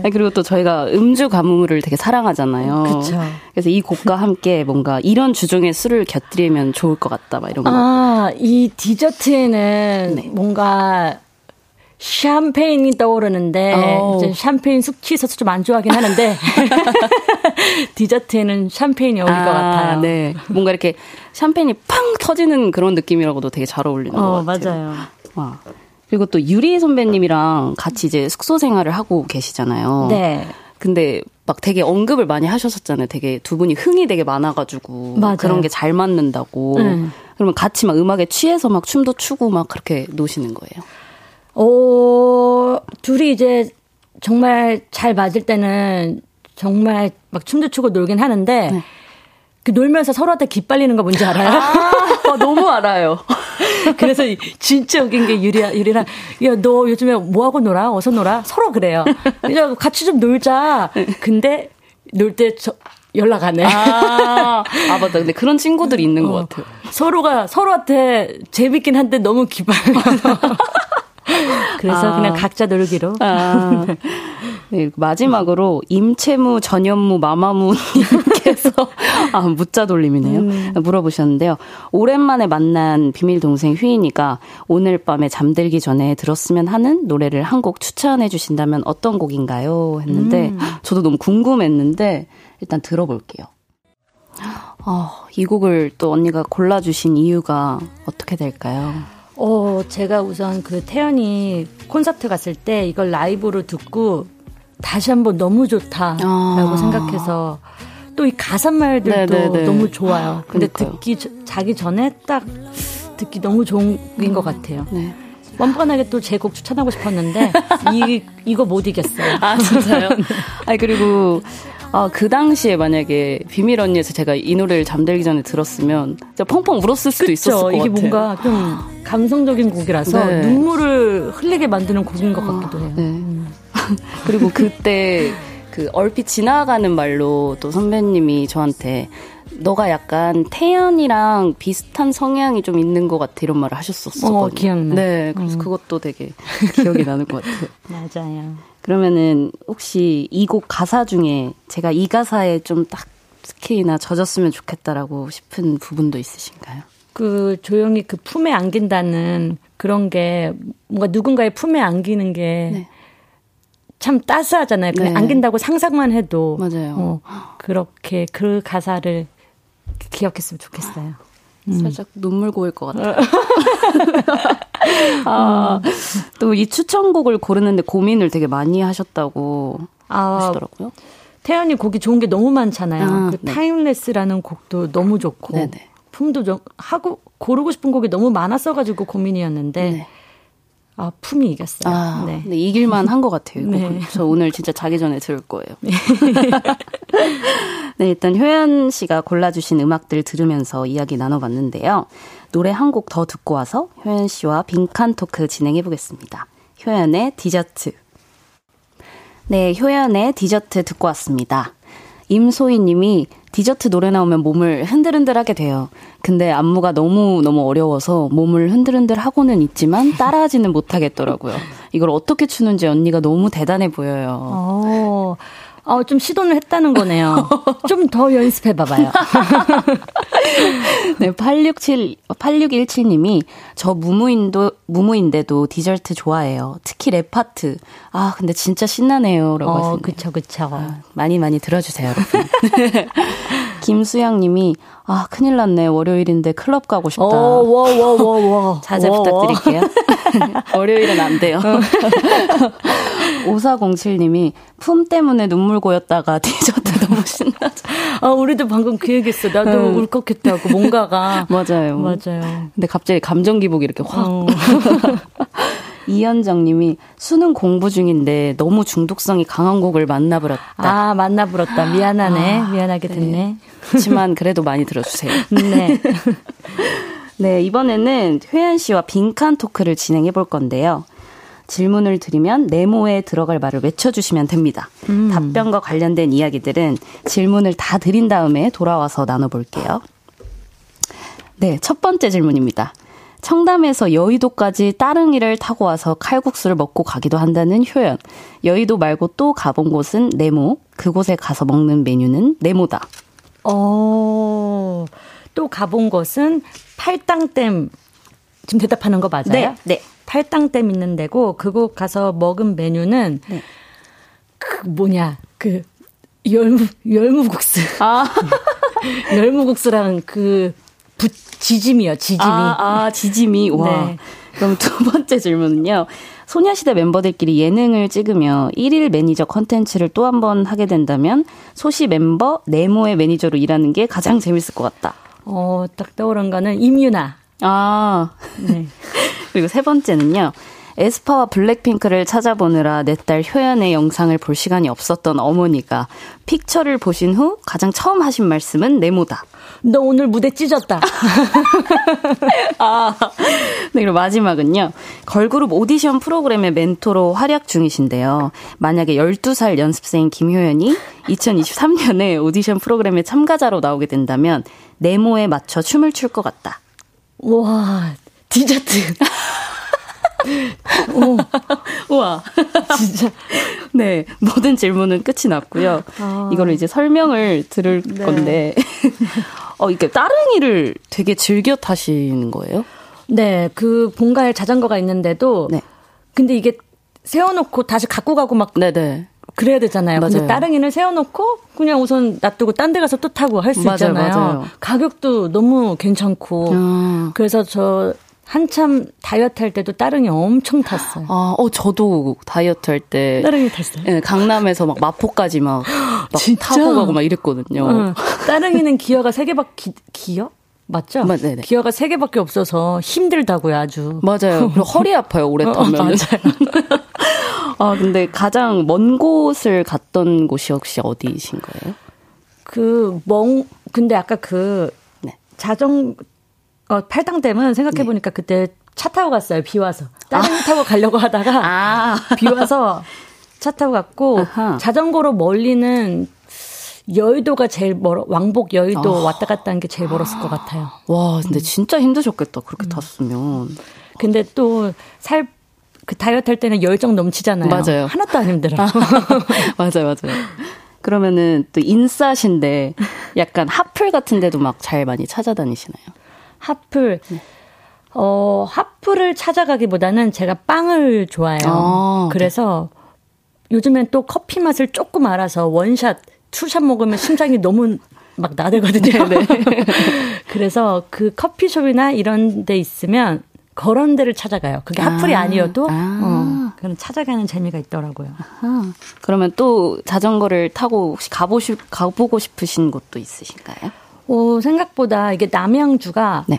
네. 그리고 또 저희가 음주 가무를 되게 사랑하잖아요. 그쵸. 그래서 이 곡과 함께 뭔가 이런 주종의 술을 곁들이면 좋을 것 같다, 막 이런 거. 아, 이 디저트에는 네. 뭔가 샴페인이 떠오르는데 오. 이제 샴페인 숙취 있어서 좀 안 좋아하긴 하는데 디저트에는 샴페인이 어울릴 아, 것 같아요. 네, 뭔가 이렇게 샴페인이 팡 터지는 그런 느낌이라고도 되게 잘 어울리는 어, 것 같아요. 맞아요. 와. 그리고 또 유리 선배님이랑 같이 이제 숙소 생활을 하고 계시잖아요. 네. 근데 막 되게 언급을 많이 하셨었잖아요. 되게 두 분이 흥이 되게 많아가지고 맞아요. 그런 게 잘 맞는다고. 음. 그러면 같이 막 음악에 취해서 막 춤도 추고 막 그렇게 노시는 거예요. 어, 둘이 이제 정말 잘 맞을 때는 정말 막 춤도 추고 놀긴 하는데 네. 그 놀면서 서로한테 기빨리는 거 뭔지 알아요? 아, 어, 너무 알아요. 그래서 진짜 웃긴 게 유리야, 유리랑, 야, 너 요즘에 뭐 하고 놀아? 어서 놀아? 서로 그래요. 야, 같이 좀 놀자. 근데 놀때 연락 안 해. 아, 아, 맞다. 근데 그런 친구들이 있는 어, 것 같아요. 서로가 서로한테 재밌긴 한데 너무 기빨려. 그래서 아. 그냥 각자 놀기로. 아. 네, 마지막으로 임채무 전현무 마마무 님께서 아 무자 돌림이네요. 음. 물어보셨는데요. 오랜만에 만난 비밀 동생 휘인이가 오늘 밤에 잠들기 전에 들었으면 하는 노래를 한 곡 추천해 주신다면 어떤 곡인가요? 했는데 음. 저도 너무 궁금했는데 일단 들어볼게요. 어, 이 곡을 또 언니가 골라주신 이유가 어떻게 될까요? 어, 제가 우선 그 태연이 콘서트 갔을 때 이걸 라이브로 듣고 다시 한번 너무 좋다라고 아. 생각해서 또 이 가사말들도 네네네. 너무 좋아요. 근데 그러니까요. 듣기 자기 전에 딱 듣기 너무 좋은 음. 것 같아요. 네. 뻔뻔하게 또 제 곡 추천하고 싶었는데 이 이거 못 이겼어요. 아 진짜요? 아니 그리고 아, 그 당시에 만약에 비밀 언니에서 제가 이 노래를 잠들기 전에 들었으면 진짜 펑펑 울었을 수도 그쵸? 있었을 것 이게 같아요. 이게 뭔가 좀 감성적인 곡이라서 네. 눈물을 흘리게 만드는 곡인 것 같기도 해요. 네. 음. 그리고 그때 그 얼핏 지나가는 말로 또 선배님이 저한테 너가 약간 태연이랑 비슷한 성향이 좀 있는 것 같아 이런 말을 하셨었거든요. 어, 기억나. 네, 그래서 음. 그것도 되게 기억이 나는 것 같아요. 맞아요. 그러면은 혹시 이 곡 가사 중에 제가 이 가사에 좀 딱 특히나 젖었으면 좋겠다라고 싶은 부분도 있으신가요? 그 조용히 그 품에 안긴다는 그런 게 뭔가 누군가의 품에 안기는 게 네. 참 따스하잖아요. 그냥 네. 안긴다고 상상만 해도 맞아요. 어, 그렇게 그 가사를 기억했으면 좋겠어요. 음. 살짝 눈물 고일 것 같아요. 아, 또 이 추천곡을 고르는데 고민을 되게 많이 하셨다고 아, 하시더라고요. 태연이 곡이 좋은 게 너무 많잖아요. 아, 그 네. Timeless라는 곡도 너무 좋고 네네. 품도 좀 하고 고르고 싶은 곡이 너무 많았어가지고 고민이었는데 네. 아, 품이 이겼어요. 아, 네. 네 이길만 한 것 같아요. 네. 저 오늘 진짜 자기 전에 들을 거예요. 네. 네, 일단 효연 씨가 골라주신 음악들 들으면서 이야기 나눠봤는데요. 노래 한 곡 더 듣고 와서 효연 씨와 빈칸 토크 진행해 보겠습니다. 효연의 디저트. 네, 효연의 디저트 듣고 왔습니다. 임소희 님이 디저트 노래 나오면 몸을 흔들흔들 하게 돼요. 근데 안무가 너무너무 어려워서 몸을 흔들흔들 하고는 있지만 따라하지는 못하겠더라고요. 이걸 어떻게 추는지 언니가 너무 대단해 보여요. 어, 어, 좀 시도를 했다는 거네요. 좀 더 연습해 봐봐요. 네, 867, 8617님이 저 무무인도, 무무인데도 디저트 좋아해요. 특히 랩 파트. 아, 근데 진짜 신나네요. 라고 어, 하시네요. 그쵸, 그쵸. 아, 많이 많이 들어주세요, 여러분. 김수양 님이, 아, 큰일 났네. 월요일인데 클럽 가고 싶다. 오, 와, 와, 와, 와. 자제 와, 부탁드릴게요. 월요일은 안 돼요. 5407님이 품 때문에 눈물 고였다가 디저트 너무 신나죠. 아, 우리도 방금 그 얘기했어. 나도 응. 울컥했다고, 뭔가가. 맞아요. 맞아요. 근데 갑자기 감정 기복이 이렇게 확. 어. 이현정 님이 수능 공부 중인데 너무 중독성이 강한 곡을 만나버렸다. 아, 만나버렸다. 미안하네. 아, 미안하게 됐네. 네. 그렇지만 그래도 많이 들어주세요. 네. 네, 이번에는 회연 씨와 빈칸 토크를 진행해 볼 건데요. 질문을 드리면 네모에 들어갈 말을 외쳐주시면 됩니다. 음. 답변과 관련된 이야기들은 질문을 다 드린 다음에 돌아와서 나눠볼게요. 네, 첫 번째 질문입니다. 청담에서 여의도까지 따릉이를 타고 와서 칼국수를 먹고 가기도 한다는 효연. 여의도 말고 또 가본 곳은 네모. 그곳에 가서 먹는 메뉴는 네모다. 어, 또 가본 곳은 팔당댐. 지금 대답하는 거 맞아요? 네. 네. 팔당댐 있는 데고 그곳 가서 먹은 메뉴는 네. 그 뭐냐 그 열무 열무국수. 아. 열무국수랑 그 부, 지짐이요, 지짐이. 아, 아 지짐이. 와. 네. 그럼 두 번째 질문은요. 소녀시대 멤버들끼리 예능을 찍으며 1일 매니저 컨텐츠를 또 한 번 하게 된다면 소시 멤버 네모의 매니저로 일하는 게 가장 재밌을 것 같다. 어, 딱 떠오른 거는 임유나. 아. 네. 그리고 세 번째는요. 에스파와 블랙핑크를 찾아보느라 내 딸 효연의 영상을 볼 시간이 없었던 어머니가 Picture를 보신 후 가장 처음 하신 말씀은 네모다. 너 오늘 무대 찢었다. 아. 네, 그리고 마지막은요. 걸그룹 오디션 프로그램의 멘토로 활약 중이신데요. 만약에 12살 연습생 김효연이 2023년에 오디션 프로그램에 참가자로 나오게 된다면 네모에 맞춰 춤을 출 것 같다. 와, 디저트. 오. 우와. 진짜. 네. 모든 질문은 끝이 났고요. 아. 이거를 이제 설명을 들을 네. 건데. 어, 이게 따릉이를 되게 즐겨 타시는 거예요? 네. 그 본가에 자전거가 있는데도. 네. 근데 이게 세워놓고 다시 갖고 가고 막. 네네. 그래야 되잖아요. 맞아요. 근데 따릉이를 세워놓고 그냥 우선 놔두고 딴 데 가서 또 타고 할 수 있잖아요. 맞아요. 가격도 너무 괜찮고. 아. 그래서 저 한참 다이어트 할 때도 따릉이 엄청 탔어요. 아, 어, 저도 다이어트 할 때. 따릉이 탔어요? 네, 강남에서 막 마포까지 막, 막 타고 가고 막 이랬거든요. 응. 따릉이는 기어가 3개밖에, 기어? 맞죠? 맞, 네네. 기어가 3개밖에 없어서 힘들다고요, 아주. 맞아요. 그리고 허리 아파요, 오래 타면. 어, 맞아요. 아, 근데 가장 먼 곳을 갔던 곳이 혹시 어디이신 거예요? 그, 멍, 근데 아까 그, 네. 자전, 어, 팔당댐은 생각해보니까 네. 그때 차 타고 갔어요, 비 와서. 다른 아. 타고 가려고 하다가, 아. 비 와서 차 타고 갔고, 아하. 자전거로 멀리는 여의도가 제일 멀어, 왕복 여의도 아. 왔다 갔다 한 게 제일 멀었을 것 같아요. 와, 근데 진짜 힘드셨겠다, 그렇게 음. 탔으면. 근데 또 살, 그 다이어트 할 때는 열정 넘치잖아요. 맞아요. 하나도 안 힘들어. 맞아요, 맞아요. 그러면은 또 인싸신데 약간 하플 같은 데도 막 잘 많이 찾아다니시나요? 하플. 네. 어, 하플을 찾아가기보다는 제가 빵을 좋아해요. 아, 네. 그래서 요즘엔 또 커피 맛을 조금 알아서 원샷, two shot 먹으면 심장이 너무 막 나대거든요. 네, 네. 그래서 그 커피숍이나 이런 데 있으면 그런 데를 찾아가요. 그게 아, 핫플이 아니어도 아. 어, 그런 찾아가는 재미가 있더라고요. 아하. 그러면 또 자전거를 타고 혹시 가보시, 가보고 싶으신 곳도 있으신가요? 어, 생각보다 이게 남양주가 네.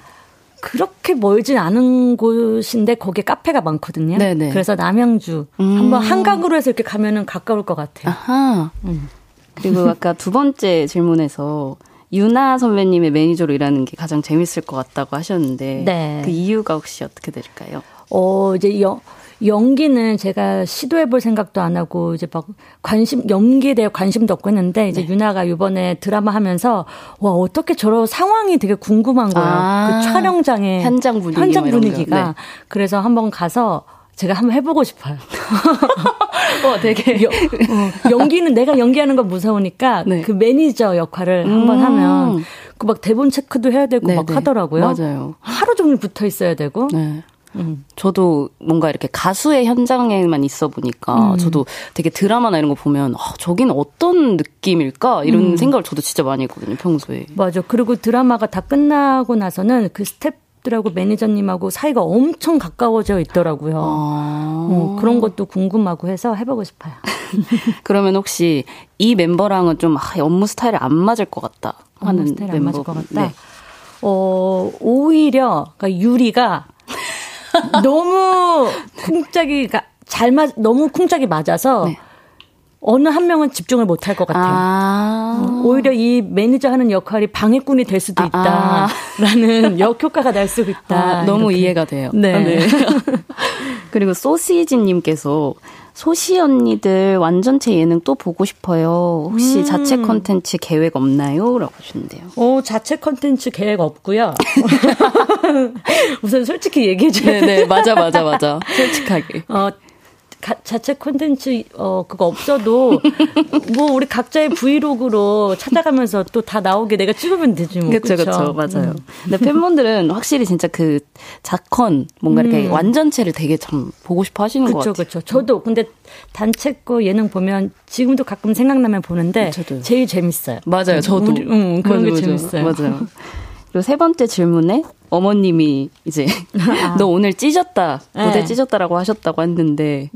그렇게 멀진 않은 곳인데 거기에 카페가 많거든요. 네네. 네. 그래서 남양주 음. 한번 한강으로 해서 이렇게 가면은 가까울 것 같아요. 아하. 음. 그리고 아까 두 번째 질문에서 유나 선배님의 매니저로 일하는 게 가장 재밌을 것 같다고 하셨는데 네. 그 이유가 혹시 어떻게 될까요? 어 이제 여, 연기는 제가 시도해 볼 생각도 안 하고 이제 막 관심 연기에 대해 관심도 없고 했는데 이제 네. 유나가 이번에 드라마 하면서 와 어떻게 저런 상황이 되게 궁금한 거예요. 아, 그 촬영장의 현장 분위기 현장 분위기가 네. 그래서 한번 가서 제가 한번 해보고 싶어요. 어, 되게 여, 어, 연기는 내가 연기하는 거 무서우니까 네. 그 매니저 역할을 음. 한번 하면 그 막 대본 체크도 해야 되고 네, 막 네. 하더라고요. 맞아요. 하루 종일 붙어 있어야 되고. 네. 음. 저도 뭔가 이렇게 가수의 현장에만 있어 보니까 음. 저도 되게 드라마나 이런 거 보면 아, 저기는 어떤 느낌일까 이런 음. 생각을 저도 진짜 많이 했거든요 평소에. 맞아. 그리고 드라마가 다 끝나고 나서는 그 스텝 들하고 매니저님하고 사이가 엄청 가까워져 있더라고요. 아~ 어, 그런 것도 궁금하고 해서 해보고 싶어요. 그러면 혹시 이 멤버랑은 좀 아, 업무 스타일이 안 맞을 것 같다 하는 스타일 멤버. 안 맞을 것 같다. 네. 어 오히려 그러니까 유리가 너무 쿵짝이가 잘 맞, 너무 쿵짝이 맞아서 네. 어느 한 명은 집중을 못 할 것 같아요. 아~ 어, 오히려 이 매니저 하는 역할이 방해꾼이 될 수도 아, 아. 있다라는 역효과가 날 수도 있다. 아, 너무 이렇게. 이해가 돼요. 네. 네. 그리고 소시지님께서 소시 언니들 완전체 예능 또 보고 싶어요. 혹시 음. 자체 컨텐츠 계획 없나요? 라고 하시는데요. 어, 자체 컨텐츠 계획 없고요. 우선 솔직히 얘기해줘야 네, 네, 맞아, 맞아, 맞아. 솔직하게. 어, 가, 자체 콘텐츠 어 그거 없어도 뭐 우리 각자의 브이로그로 찾아가면서 또 다 나오게 내가 찍으면 되지 뭐. 그렇죠, 그렇죠, 맞아요. 음. 근데 팬분들은 확실히 진짜 그 자컨 뭔가 이렇게 음. 완전체를 되게 참 보고 싶어 하시는 그쵸, 것 같아요. 그렇죠, 그렇죠. 저도 근데 단체 거 예능 보면 지금도 가끔 생각나면 보는데 저도. 제일 재밌어요. 맞아요, 저도. 우리, 음, 그런 맞아, 게 맞아. 재밌어요. 맞아요. 그리고 세 번째 질문에 어머님이 이제 아. 너 오늘 찢었다 무대 네. 찢었다라고 하셨다고 했는데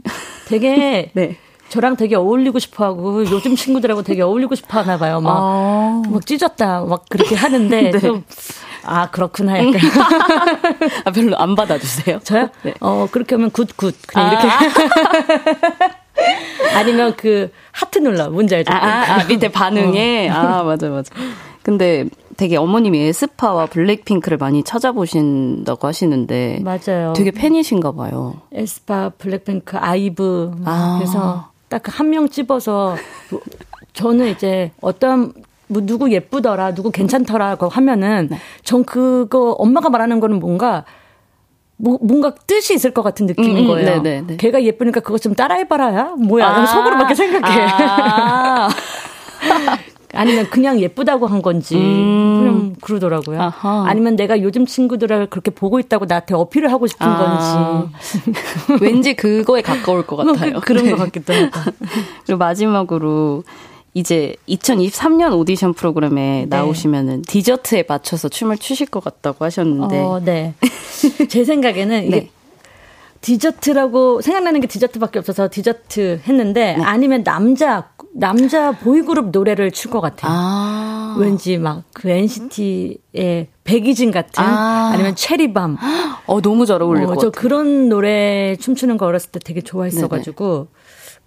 되게 네. 저랑 되게 어울리고 싶어하고 요즘 친구들하고 되게 어울리고 싶어하나 봐요. 막, 아. 막 찢었다 막 그렇게 하는데 네. 좀. 아 그렇구나 약간 아 별로 안 받아주세요. 저요? 네. 어 그렇게 하면 good good 그냥 아. 이렇게 아니면 그 하트 눌러 뭔지 알죠? 아, 아, 아 밑에 반응에 어. 아 맞아 맞아. 근데 되게 어머님이 에스파와 블랙핑크를 많이 찾아보신다고 하시는데 맞아요. 되게 팬이신가 봐요. 에스파, 블랙핑크, 아이브 아. 그래서 딱 한 명 집어서 저는 이제 어떤 뭐 누구 예쁘더라, 누구 괜찮더라고 하면은 네. 전 그거 엄마가 말하는 거는 뭔가 뭐, 뭔가 뜻이 있을 것 같은 느낌인 음, 음 거예요. 네네네. 네, 네. 걔가 예쁘니까 그것 좀 따라해봐라야? 뭐야? 아~ 속으로밖에 생각해. 아~ 아니면 그냥 예쁘다고 한 건지 음. 그냥 그러더라고요. 아하. 아니면 내가 요즘 친구들을 그렇게 보고 있다고 나한테 어필을 하고 싶은 아. 건지 왠지 그거에 가까울 것 같아요. 그런 네. 것 같기도 하고. 그리고 마지막으로 이제 2023년 오디션 프로그램에 네. 나오시면은 디저트에 맞춰서 춤을 추실 것 같다고 하셨는데. 어, 네. 제 생각에는 이게 네. 디저트라고 생각나는 게 디저트밖에 없어서 디저트 했는데 네. 아니면 남자 남자 보이그룹 노래를 출 것 같아요. 아. 왠지 막 그 NCT의 백이진 같은 아. 니면 체리밤. 어 너무 잘 어울릴 어, 것 같아요. 저 그런 노래 춤추는 거 어렸을 때 되게 좋아했어가지고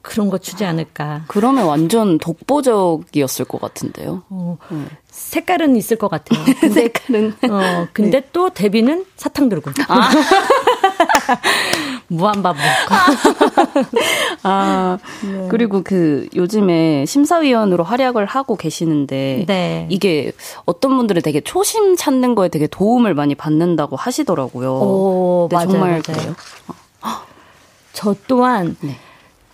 그런 거 추지 않을까. 그러면 완전 독보적이었을 것 같은데요. 어, 네. 색깔은 있을 것 같아요. 근데, 색깔은. 어, 근데 네. 또 데뷔는 사탕 들고. 아. 무한밥 먹고. 아, 네. 그리고 그 요즘에 심사위원으로 활약을 하고 계시는데 네. 이게 어떤 분들은 되게 초심 찾는 거에 되게 도움을 많이 받는다고 하시더라고요. 오, 맞아요, 정말 맞아요. 그래요? 저 또한 네.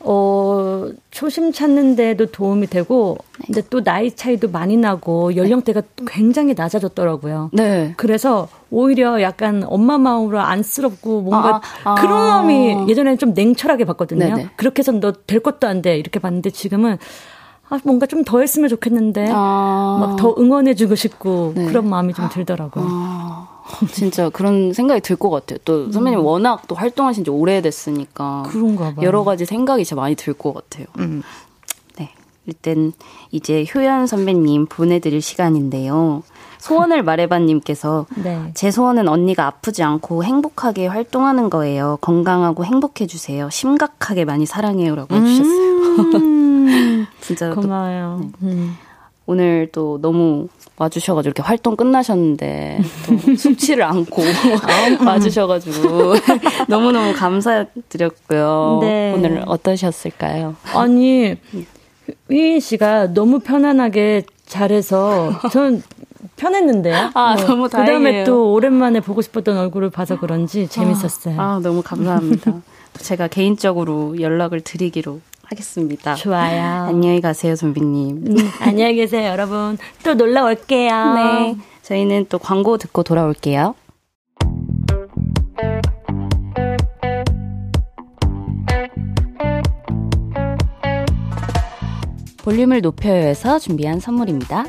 어, 초심 찾는 데도 도움이 되고, 네. 근데 또 나이 차이도 많이 나고, 연령대가 네. 굉장히 낮아졌더라고요. 네. 그래서 오히려 약간 엄마 마음으로 안쓰럽고, 뭔가 아, 아, 그런 마음이 예전에는 좀 냉철하게 봤거든요. 네네. 그렇게 해서 너 될 것도 안 돼. 이렇게 봤는데 지금은 아, 뭔가 좀 더 했으면 좋겠는데, 아. 막더 응원해주고 싶고, 네. 그런 마음이 좀 들더라고요. 아. 진짜 그런 생각이 들 것 같아요. 또 선배님 음. 워낙 또 활동하신 지 오래됐으니까. 그런가 봐요. 여러 가지 생각이 진짜 많이 들 것 같아요. 음. 네. 일단 이제 효연 선배님 보내드릴 시간인데요. 소원을 말해봐님께서 네. 제 소원은 언니가 아프지 않고 행복하게 활동하는 거예요. 건강하고 행복해 주세요. 심각하게 많이 사랑해요라고 해주셨어요. 음~ 진짜 고마워요. 또, 네. 음. 오늘 또 너무 와주셔가지고 이렇게 활동 끝나셨는데 또 숙취를 안고 와주셔가지고 너무너무 감사드렸고요. 네. 오늘 어떠셨을까요? 아니 휘인 씨가 너무 편안하게 잘해서 전 편했는데요. 아, 뭐, 너무 다행이에요. 그다음에 또 오랜만에 보고 싶었던 얼굴을 봐서 그런지 재밌었어요. 아, 아 너무 감사합니다. 제가 개인적으로 연락을 드리기로 하겠습니다. 좋아요. 안녕히 가세요, 선비님. 음, 안녕히 계세요, 여러분. 또 놀러 올게요. 네. 저희는 또 광고 듣고 돌아올게요. 볼륨을 높여요에서 준비한 선물입니다.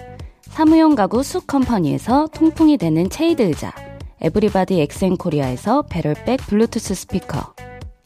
사무용 가구 쑥컴퍼니에서 통풍이 되는 체이드 의자, 에브리바디 엑센코리아에서 배럴백 블루투스 스피커,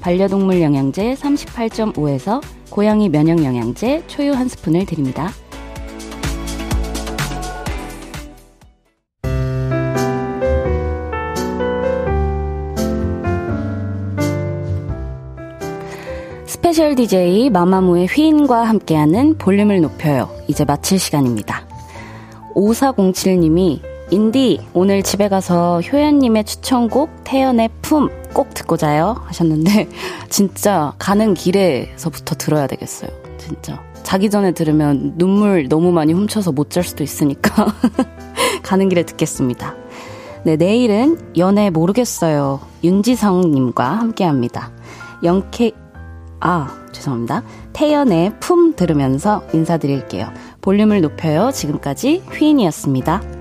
반려동물 영양제 38.5에서 고양이 면역 영양제 초유 한 스푼을 드립니다. 스페셜 DJ 마마무의 휘인과 함께하는 볼륨을 높여요. 이제 마칠 시간입니다. 5407님이 인디 오늘 집에 가서 효연님의 추천곡 태연의 품 꼭 듣고 자요 하셨는데 진짜 가는 길에서부터 들어야 되겠어요. 진짜 자기 전에 들으면 눈물 너무 많이 훔쳐서 못 잘 수도 있으니까 가는 길에 듣겠습니다. 네 내일은 연애 모르겠어요 윤지성님과 함께 합니다. 영케 아 죄송합니다. 태연의 품 들으면서 인사드릴게요. 볼륨을 높여요. 지금까지 휘인이었습니다.